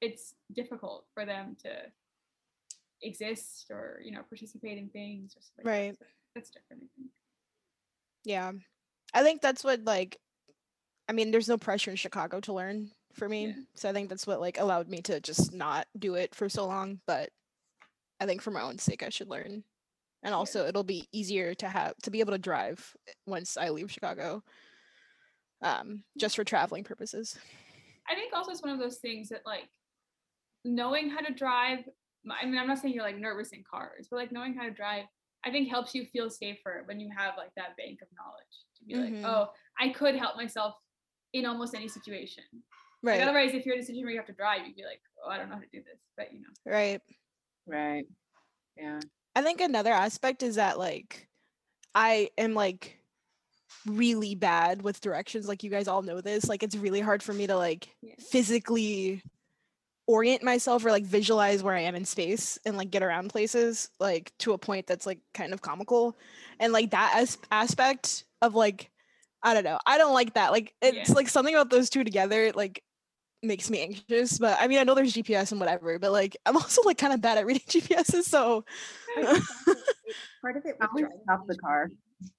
it's difficult for them to exist or you know participate in things or something. Right. Like that. So that's different. I think. Yeah. I think that's what like I mean, there's no pressure in Chicago to learn for me. Yeah. So I think that's what like allowed me to just not do it for so long. But I think for my own sake I should learn. And also it'll be easier to have to be able to drive once I leave Chicago. Um, just for traveling purposes. I think also it's one of those things that like knowing how to drive. I mean, I'm not saying you're like nervous in cars, but like knowing how to drive, I think helps you feel safer when you have like that bank of knowledge to be Mhm. like, oh, I could help myself in almost any situation. Like Right. otherwise, if you're in a situation where you have to drive, you'd be like, oh, I don't know how to do this. But you know, Right. Right. Yeah. I think another aspect is that like I am like really bad with directions like you guys all know this like it's really hard for me to like Yeah. physically orient myself or like visualize where I am in space and like get around places like to a point that's like kind of comical and like that as- aspect of like I don't know I don't like that like it's Yeah. like something about those two together like makes me anxious but I mean I know there's GPS and whatever but like I'm also like kind of bad at reading GPSs so I think also it- part of it was with always driving stop the car.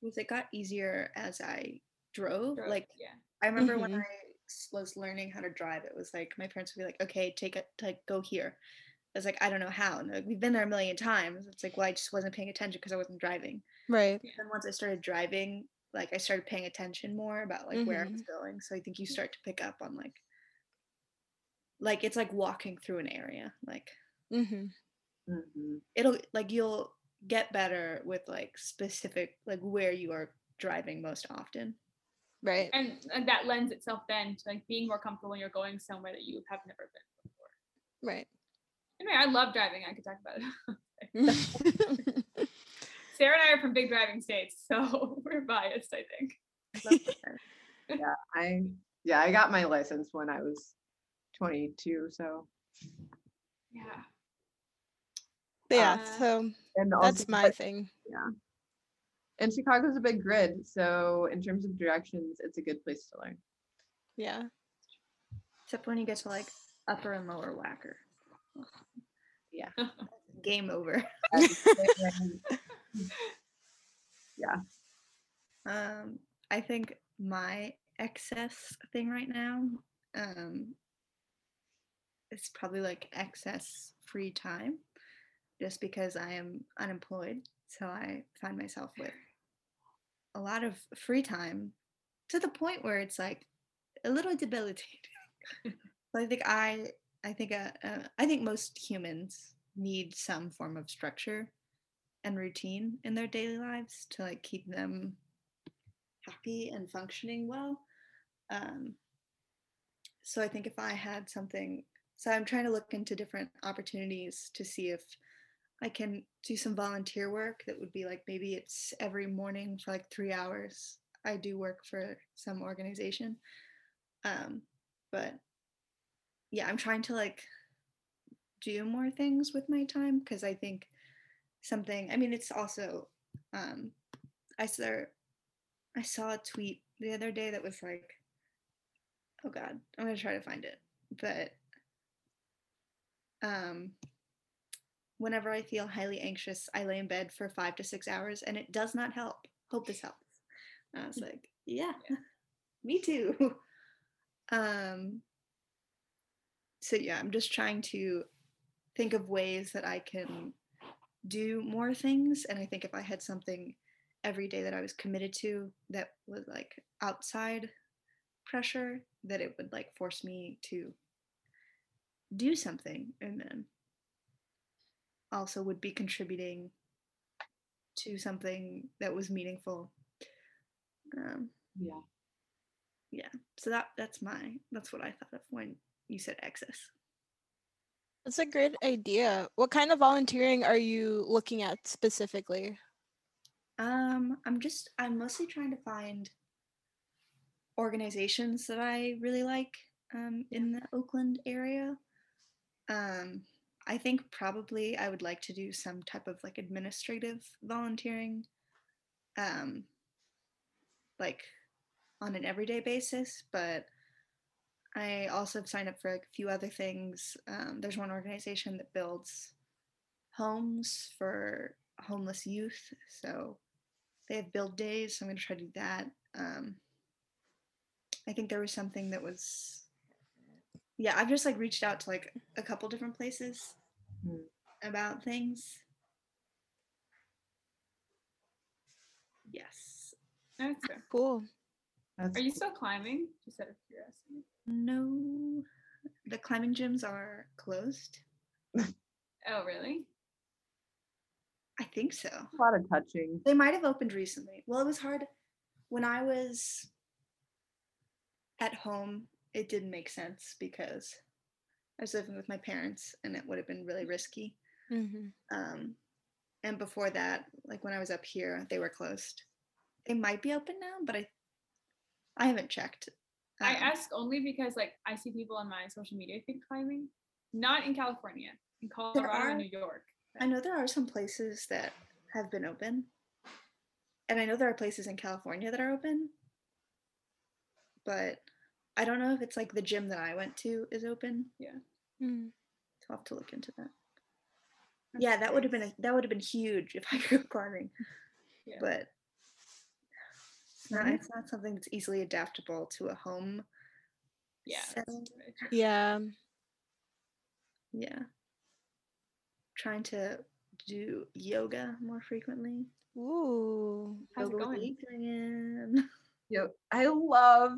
was it got easier as I drove. drove- Like yeah, I remember when Mhm. I s- was learning how to drive, it was like my parents would be like, "Okay, take it, like go here." I was like, "I don't know how." And like, we've been there a million times. It's like, well, I just wasn't paying attention because I wasn't driving. right Then once I started driving, like I started paying attention more about like where I was going. So I think you start to pick up on like, like it's like walking through an area. Like hmm hmm it'll like you'll get better with like specific like where you are driving most often. right and, and that lends itself then to like being more comfortable when you're going somewhere that you have never been before. right Anyway, I love driving. I could talk about it. Sarah and I are from big driving states, so we're biased. I think. Yeah. I yeah, I got my license when I was 22, so Yeah. yeah Uh, so and that's my but- thing Yeah. and Chicago's a big grid, so in terms of directions, it's a good place to learn. yeah Except when you get to like upper and lower Wacker. Yeah. Game over. Yeah. Um, I think my excess thing right now, um, is probably like excess free time, just because I am unemployed. So I find myself with a lot of free time to the point where it's like a little debilitating. I think I, I think, uh, uh, I think most humans need some form of structure and routine in their daily lives to like keep them happy and functioning well. Um, so I think if I had something, so I'm trying to look into different opportunities to see if I can do some volunteer work that would be like maybe it's every morning for like three hours. I do work for some organization. Um, but yeah, I'm trying to like do more things with my time because I think something, I mean, it's also, um, I saw, I saw a tweet the other day that was like, oh God, I'm gonna try to find it. But um, whenever I feel highly anxious, I lay in bed for five to six hours and it does not help. Hope this helps. And I was like, yeah, me too. um, so yeah, I'm just trying to think of ways that I can do more things. And I think if I had something every day that I was committed to that was like outside pressure, that it would like force me to do something and then also would be contributing to something that was meaningful. Um, Yeah. yeah, so that that's my that's what I thought of when you said excess. That's a great idea. What kind of volunteering are you looking at specifically? Um, I'm just I'm mostly trying to find organizations that I really like um, in the Oakland area. Um, I think probably I would like to do some type of like administrative volunteering, um, like on an everyday basis. But I also have signed up for like, a few other things. Um, there's one organization that builds homes for homeless youth, so they have build days. So I'm going to try to do that. Um, I think there was something that was, yeah, I've just like reached out to like a couple different places Hmm. about things. Yes. That's fair. Cool. That's Are you still climbing? Just out of curiosity. No, the climbing gyms are closed. Oh, really? I think so. A lot of touching. They might have opened recently. Well, it was hard when I was at home. It didn't make sense because I was living with my parents, and it would have been really risky. Mhm. Um, and before that, like when I was up here, they were closed. They might be open now, but I I haven't checked. I Um, ask only because like I see people on my social media think climbing, not in California, in Colorado are- New York. I know there are some places that have been open. And I know there are places in California that are open. But I don't know if it's like the gym that I went to is open. Mm. So I'll have to look into that. Yeah, that would have been a, that would have been huge if I could go climbing. Yeah. But it's not, Mhm. it's not something that's easily adaptable to a home. Yeah. that's setting. very true. Yeah. Yeah. Trying to do yoga more frequently. Ooh. How's it Yoga with going? Adriene. Yo, I love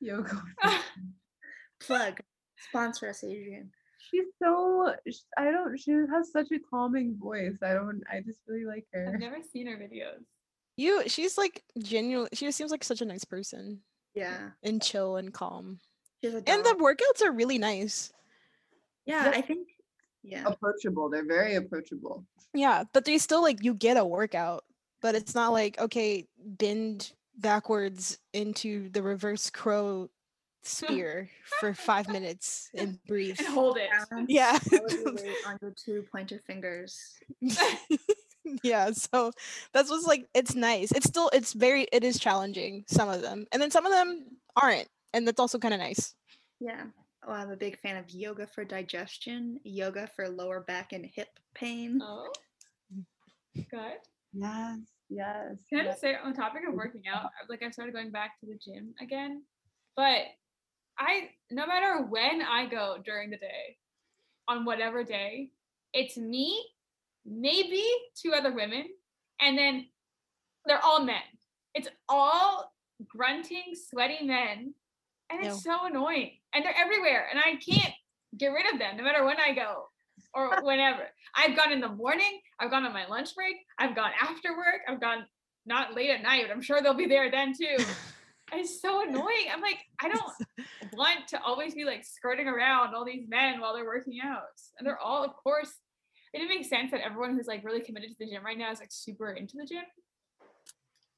yoga. Plug. Sponsor us, Adriene. She's so I don't she has such a calming voice. I don't I just really like her. I've never seen her videos. You she's like genuine she just seems like such a nice person Yeah. and chill and calm. And the workouts are really nice. yeah, Yeah. I think yeah. approachable. They're very approachable. Yeah, but they still like you get a workout, but it's not like okay, bend backwards into the reverse crow spear for five minutes and breathe. And hold it. Yeah. all of your weight on your two pointer fingers. yeah, so that's what's like it's nice. It's still it's very it is challenging, some of them. And then some of them aren't. And that's also kind of nice. Yeah. Oh, I'm a big fan of yoga for digestion, yoga for lower back and hip pain. Oh. Good. Yes, yes. Can I just say on the topic of working out, like I started going back to the gym again, but I no matter when I go during the day, on whatever day, it's me, maybe two other women, and then they're all men. It's all grunting, sweaty men, and it's so annoying. And they're everywhere, and I can't get rid of them no matter when I go or whenever. I've gone in the morning, I've gone on my lunch break, I've gone after work, I've gone not late at night, but I'm sure they'll be there then too. It's so annoying. I'm like, I don't want to always be like skirting around all these men while they're working out. And they're all, of course, it didn't make sense that everyone who's like really committed to the gym right now is like super into the gym.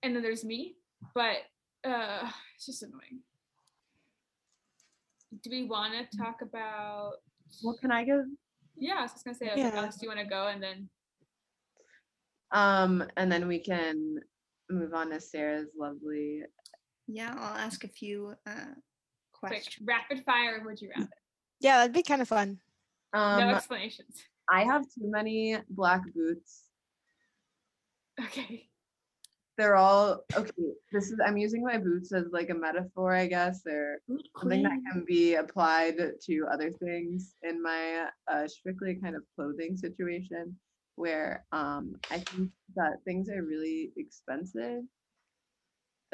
And then there's me, but uh it's just annoying. Do we want to talk about Well, can I give yeah, I was just gonna say, I was like, Yeah. Alex, do you want to go and then um and then we can move on to Sarah's lovely Yeah, I'll ask a few uh, quick questions. rapid fire would you rather? Yeah, that'd be kind of fun. um no explanations. I have too many black boots. Okay. They're all okay. This is I'm using my boots as like a metaphor, I guess. They're something that can be applied to other things in my uh, strictly kind of clothing situation where um, I think that things are really expensive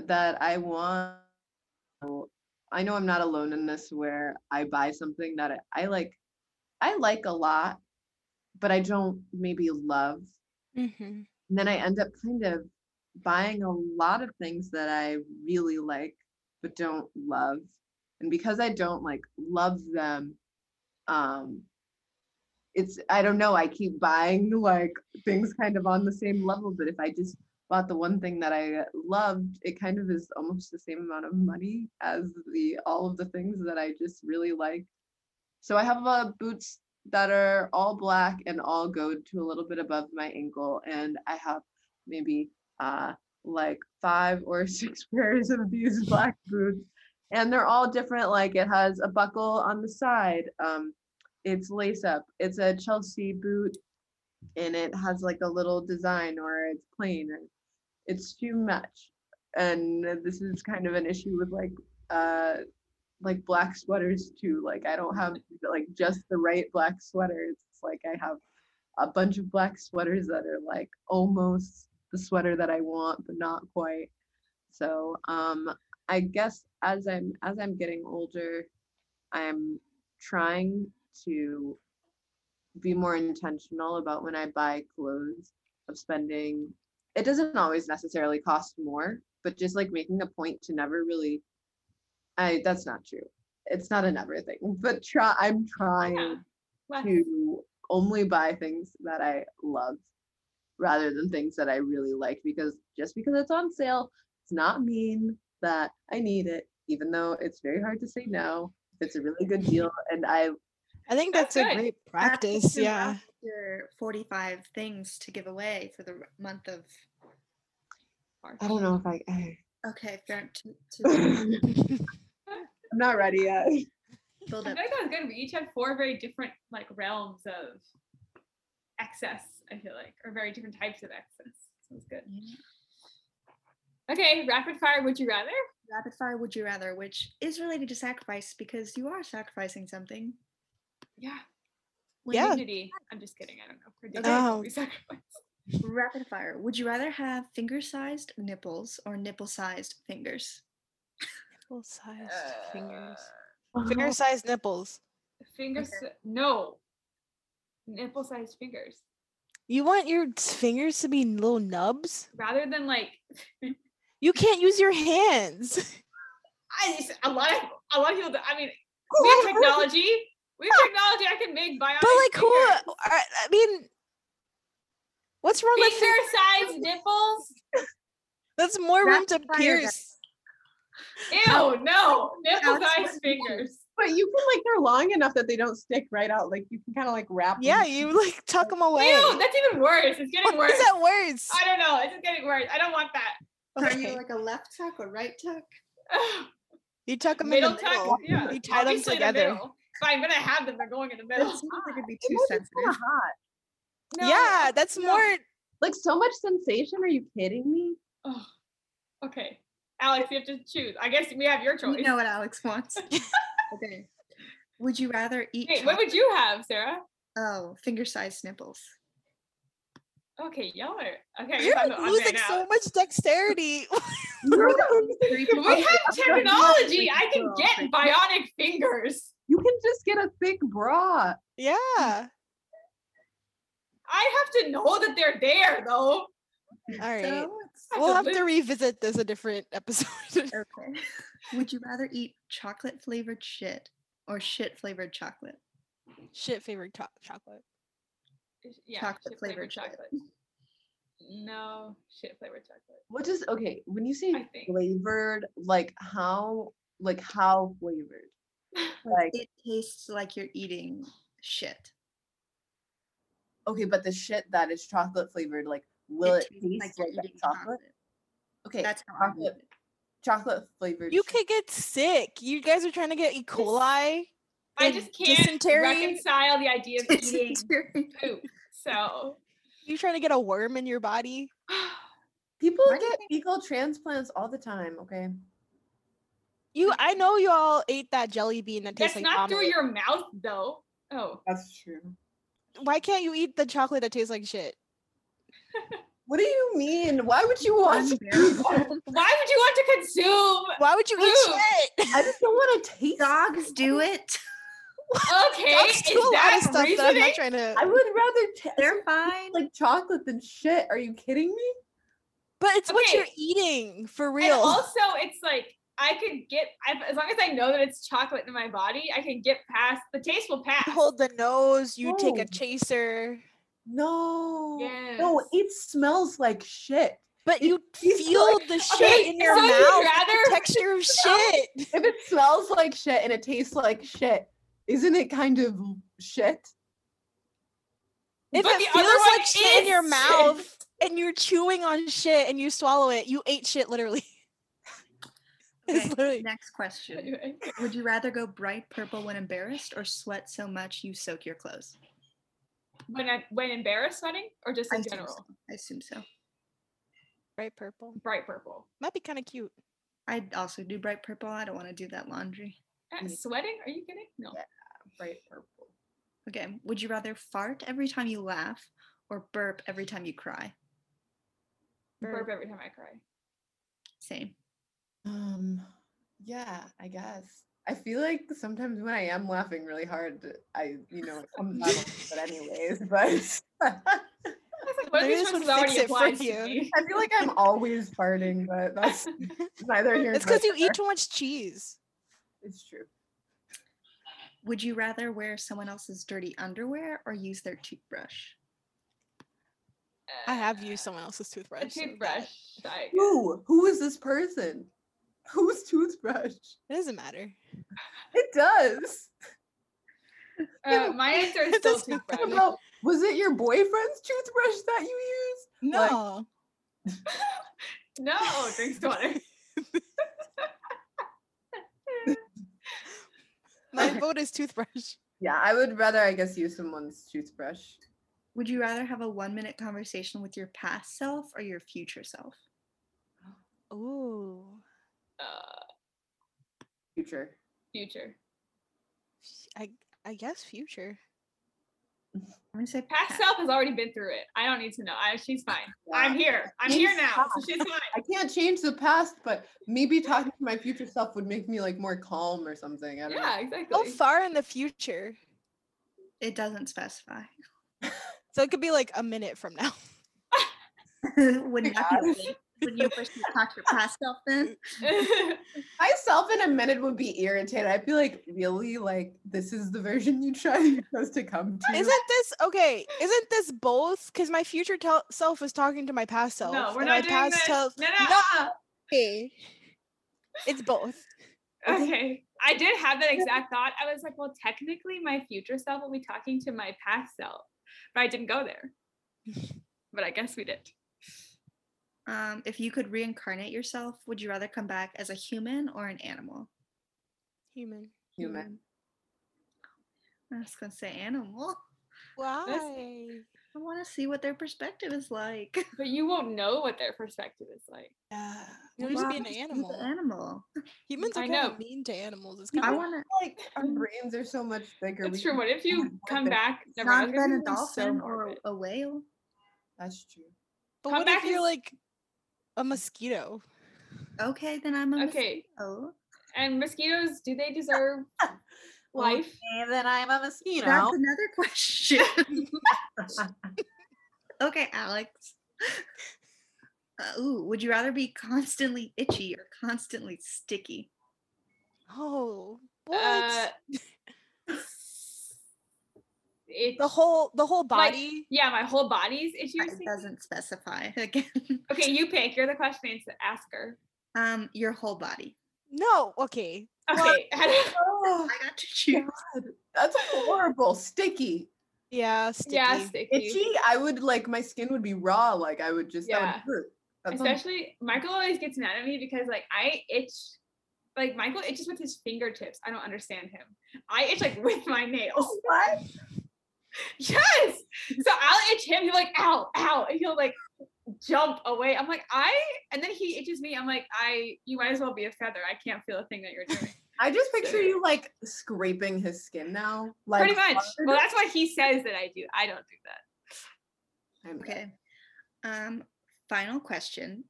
that I want. I know I'm not alone in this where I buy something that I, I like. I like a lot, but I don't maybe love. Mm-hmm. And then I end up kind of buying a lot of things that I really like but don't love. And because I don't like love them, um it's I don't know, I keep buying like things kind of on the same level, but if I just bought the one thing that I loved, it kind of is almost the same amount of money as the all of the things that I just really like. So I have uh, boots that are all black and all go to a little bit above my ankle, and I have maybe uh like five or six pairs of these black boots, and they're all different. Like it has a buckle on the side, um, it's lace up. It's a Chelsea boot, and it has like a little design, or it's plain. It's too much, and this is kind of an issue with like uh like black sweaters too. Like I don't have like just the right black sweaters. It's like I have a bunch of black sweaters that are like almost the sweater that I want, but not quite. So um I guess as I'm as I'm getting older, I'm trying to be more intentional about when I buy clothes of spending. It doesn't always necessarily cost more, but just like making a point to never really. I that's not true. It's not a never thing, but try. I'm trying Yeah. To only buy things that I love rather than things that I really like because just because it's on sale does not mean that I need it, even though it's very hard to say no if it's a really good deal. And I I think That's that's, a great practice. puts you Yeah. Your 45 things to give away for the month of. March. I don't know if I, I Okay, fair to, to I'm not ready yet. build I up. feel like that was good. We each had four very different like realms of excess. I feel like, or very different types of excess. Sounds good. Yeah. Okay, rapid fire. Would you rather? Rapid fire, would you rather, which is related to sacrifice because you are sacrificing something. Yeah. When Yeah. you- Dignity. I'm just kidding. I don't know. For Okay. dignity, Oh. we sacrifice. Rapid fire. Would you rather have finger sized nipples or nipple sized fingers? Nipple sized Uh, fingers. Finger sized nipples. Fingers. Okay. No. Nipple sized fingers. You want your fingers to be little nubs? Rather than like, You can't use your hands. I just a lot of a lot of people. I mean, we have technology. We have technology. I can make bionic. But like who? fingers. I, I mean, what's wrong with Finger fingers? sized nipples. That's more room to fire, pierce. Ew, no. Nipple Alex, sized what do you fingers. But you can like they're long enough that they don't stick right out. Like you can kind of like wrap. them. Yeah, you like tuck them away. Ew, that's even worse. It's getting Why worse. is that worse? I don't know. It's just getting worse. I don't want that. Are you like a left tuck or right tuck? You tuck them middle in the tuck. middle. Yeah. You tie them obviously the together. middle. If I'm gonna have them, they're going in the middle. That seems like it'd be too must be kinda sensitive. hot. No, yeah, that's no. more. Like so much sensation. Are you kidding me? Oh, okay. Alex, you have to choose. I guess we have your choice. You know what Alex wants. okay. Would you rather eat? Wait, what would you have, Sarah? Oh, finger sized nipples. Okay, y'all are okay. You're I'm, like losing getting so out. much dexterity. We have technology. I can get bionic fingers. You can just get a thick bra. yeah. I have to know that they're there, though. All right. So it's- I we'll have to revisit this a different episode. okay. Would you rather eat chocolate flavored shit or shit flavored chocolate? Shit favorite cho- chocolate. Yeah, Chocolate flavored flavored chocolate. No, shit flavored chocolate. What is okay when you say flavored? Like how? Like how flavored? Like It tastes like you're eating shit. okay, but the shit that is chocolate flavored, like will it, tastes taste like like, you're eating chocolate? Okay, That's how chocolate, would. chocolate flavored. You shit. could get sick. You guys are trying to get E. coli. I just can't dysentery. reconcile the idea of eating poop. So You trying to get a worm in your body? People Why do you get fecal transplants all the time. Okay. You, I know you all ate that jelly bean that tastes like that's like not vomit. through your mouth though. Oh, That's true. Why can't you eat the chocolate that tastes like shit? What do you mean? Why would you want to do Unbearable. that? why would you want to consume? Why would you eat shit? I just don't want to taste. Dogs do it. Okay, Dogs do a lot of stuff that I'm not trying to. I would rather taste They're fine. like chocolate than shit. Are you kidding me? But it's what you're eating for And real. also, it's like I could get as long as I know that it's chocolate in my body, I can get past the taste will pass. You hold the nose. You take a chaser. No. No, it smells like shit. But It you feel like- the shit Okay, in your so mouth. rather- the texture of shit. If it smells like shit and it tastes like shit, isn't it kind of shit? If But it the other feels one like shit in your is mouth shit. and you're chewing on shit and you swallow it, you ate shit literally. Okay, literally Next question. Would you rather go bright purple when embarrassed or sweat so much you soak your clothes? When I when embarrassed sweating or just in assume general? so. I assume so. bright purple. Bright purple. Might be kind of cute. I'd also do bright purple. I don't want to do that laundry. Uh, sweating? Are you kidding? No. Bright purple. Okay. Would you rather fart every time you laugh or burp every time you cry? Burp every time I cry. Same. Um, yeah, I guess. I feel like sometimes when I am laughing really hard, I, you know, it comes out a little bit anyways, but like One Maybe this would fix it for you. I feel like I'm always farting, but that's neither here. It's because you eat too much cheese. It's true. Would you rather wear someone else's dirty underwear or use their toothbrush? I have used someone else's a toothbrush. so toothbrush. Who? Who is this person? Whose toothbrush? It doesn't matter. It does. Uh, my answer is still doesn't toothbrush. matter. Well, was it your boyfriend's toothbrush that you used? Like- No. No, drinks water. My Okay. vote is toothbrush. Yeah, I would rather, I guess, use someone's toothbrush. Would you rather have a one minute conversation with your past self or your future self? Ooh. Uh, Future. future. I I guess future. I'm gonna say Past past. self has already been through it. I don't need to know. I, she's fine. I'm here. I'm Change here now. So she's fine. I can't change the past, but maybe talking to my future self would make me like more calm or something. I don't Yeah, know. exactly. How far in the future? It doesn't specify. So it could be like a minute from now. Would not that be okay. Would you first talk to your past self then? Myself in a minute would be irritated. I'd be like, really? Like, this is the version you try chose to come to? Isn't this okay? Isn't this both? Because my future tel- self is talking to my past self. no, we're not my doing past this. self. No, no. Okay. It's both. Okay. I did have that exact thought. I was like, well, technically, my future self will be talking to my past self, but I didn't go there. But I guess we did. Um, if you could reincarnate yourself, would you rather come back as a human or an animal? Human. human? I was gonna say animal. Why? I want to see what their perspective is like. But you won't know what their perspective is like. Yeah. You'll just be an animal. the animal. Humans are kind of mean to animals. It's I kind of want to. Like, our brains are so much bigger. It's we true. can What if you more come than- back? Never mind, I Not was been a say something so dolphin or a whale. That's true. But come what back if you're like a mosquito? Okay, then I'm a Okay. mosquito. And mosquitoes, do they deserve life? Okay, then I'm a mosquito. That's another question. okay, Alex. Uh, ooh, would you rather be constantly itchy or constantly sticky? Oh, what? Uh, it's the whole the whole like, body. yeah, my whole body's itchy. or It doesn't specify again. Okay, you pick. You're the question answer asker. Um, your whole body. no, okay. Okay. Oh, I got to choose. God, that's horrible. Sticky. Yeah, sticky. yeah, sticky. Itchy. I would like my skin would be raw. Like I would just that Yeah. would hurt. That sounds- Especially Michael always gets mad at me because like I itch like Michael itches with his fingertips. I don't understand him. I itch like with my nails. what? Yes. So I'll itch him. He'll like, ow, ow. And he'll like jump away. I'm like, I and then he itches me. I'm like, I you might as well be a feather. I can't feel a thing that you're doing. I just picture you like scraping his skin now. Like Pretty much. hard. Well, that's why he says that I do. I don't do that. I'm- Okay. Um, final question.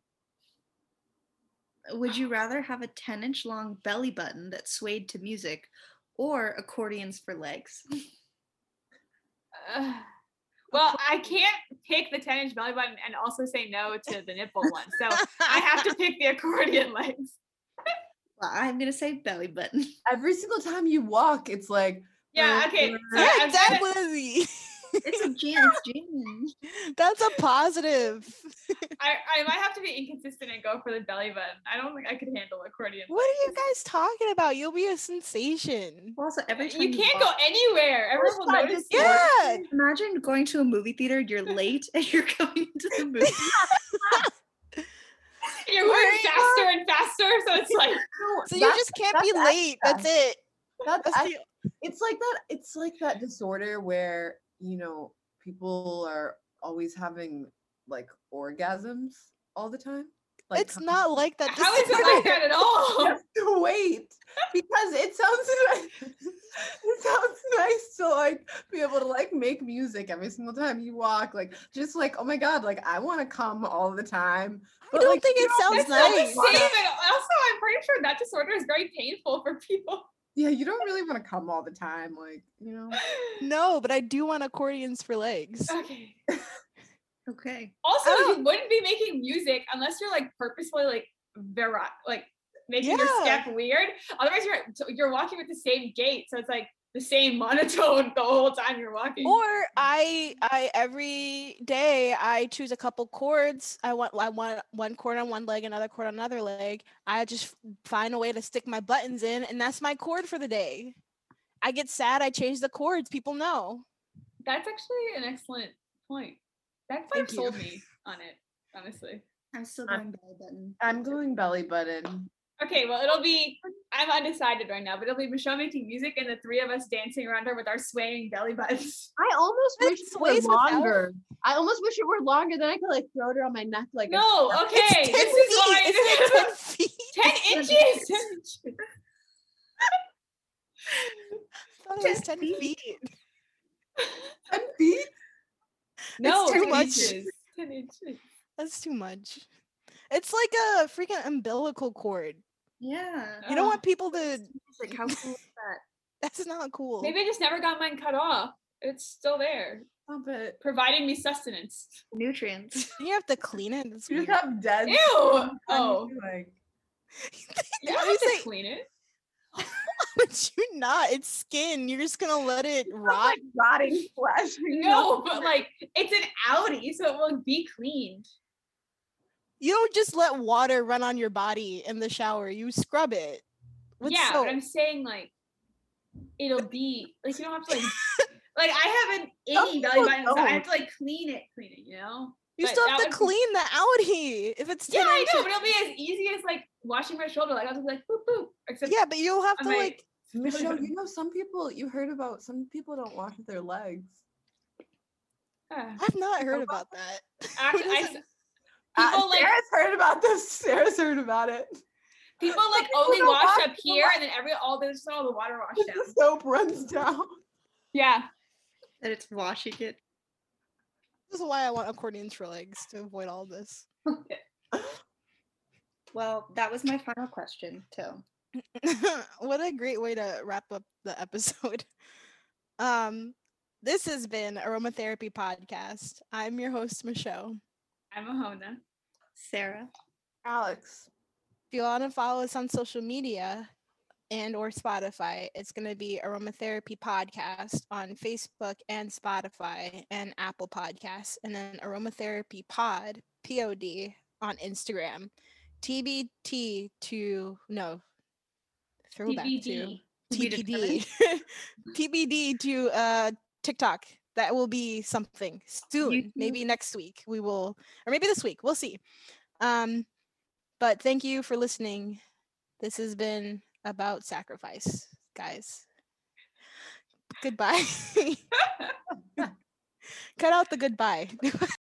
Would you rather have a 10 inch long belly button that swayed to music or accordions for legs? Ugh. well, I can't pick the 10 inch belly button and also say no to the nipple one. So I have to pick the accordion legs. Well, I'm going to say belly button. Every single time you walk, it's like Yeah, okay. So Yeah, I'm that gonna- It's a jam. It's jamming. That's a positive. I, I might have to be inconsistent and go for the belly button. I don't think I could handle accordion. What are you guys talking about? You'll be a sensation. Also, every time You can't go anywhere. Everyone will notice just- you. Yeah. Imagine going to a movie theater, you're late, and you're going to the movie. You're moving faster and faster, so it's like So you just can't be that's late. That's it. That's, That's I- the- it's like that it's like that disorder where you know people are always having like orgasms all the time like it's not like that. how is it like that at all? you have to wait because it sounds nice. it sounds nice to like be able to like make music every single time you walk like just like oh my god like i want to come all the time I don't like, think it don't- sounds That's not the nice. same. And also, I'm pretty sure that disorder is very painful for people. yeah you don't really want to come all the time like you know No, but I do want accordions for legs. Okay. Okay. Also, Oh. you wouldn't be making music unless you're like purposefully like very like making your step weird. Otherwise, you're you're walking with the same gait, so it's like the same monotone the whole time you're walking. Or I I every day I choose a couple chords. I want I want one chord on one leg, another chord on another leg. I just find a way to stick my buttons in, and that's my chord for the day. I get sad, I change the chords. People know. That's actually an excellent point. That might have you. sold me on it, honestly. I'm still going belly button. I'm going belly button. Okay, well, it'll be. I'm undecided right now, but it'll be Michelle making music and the three of us dancing around her with our swaying belly buttons. I almost wish It it were sways without- longer. I almost wish it were longer. Then I could like throw it around my neck like a- No, okay, it's 10 this feet. is why. Isn't 10 feet? 10 inches. 10 inches. I thought it was 10 feet. ten feet. No, too 10 much. inches. 10 inches. That's too much. It's like a freaking umbilical cord. Yeah. You don't Ugh. want people to. Like, how cool is that? That's not cool. Maybe I just never got mine cut off. It's still there, Stop it. providing me sustenance. Nutrients. you have to clean it. You just have dead. Ew! Oh, you, like, yeah, Did I you have to say- clean it. But you're not. It's skin. You're just gonna let it rot. like rotting flesh. No, but like it's an outie, so it will be cleaned. You don't just let water run on your body in the shower. You scrub it. Yeah, soap. but I'm saying like it'll be like you don't have to like like I have an itty belly button, so I have to like clean it, clean it, you know? You but still have to would be- clean the outie if it's 10 Yeah, I inches. know, but it'll be as easy as like washing my shoulder. Like I'll just be like boop boop. Except Yeah, but you'll have to might- like. Michelle, you know some people you heard about some people don't wash their legs. uh, I've not heard about that. Actually, I, doesn't- Uh, people like Sarah's heard about this. Sarah's heard about it. people like people only wash wash up their here, and then every all there's just all the water washed down. the soap runs down. Yeah, and it's washing it. This is why I want accordions for legs to avoid all this. Well, that was my final question, too. what a great way to wrap up the episode. Um, this has been Aromatherapy Podcast. I'm your host, Michelle. I'm Ahona. Sarah. Alex. If you want to follow us on social media and or Spotify, it's going to be Aromatherapy Podcast on Facebook and Spotify and Apple Podcasts, and then Aromatherapy Pod Pod on Instagram. TBT to no throwback to TBD. To TBD TBD to uh TikTok. That will be something soon. Maybe next week we will, or maybe this week. We'll see. Um, but thank you for listening. This has been about sacrifice, guys. Goodbye. Cut out the goodbye.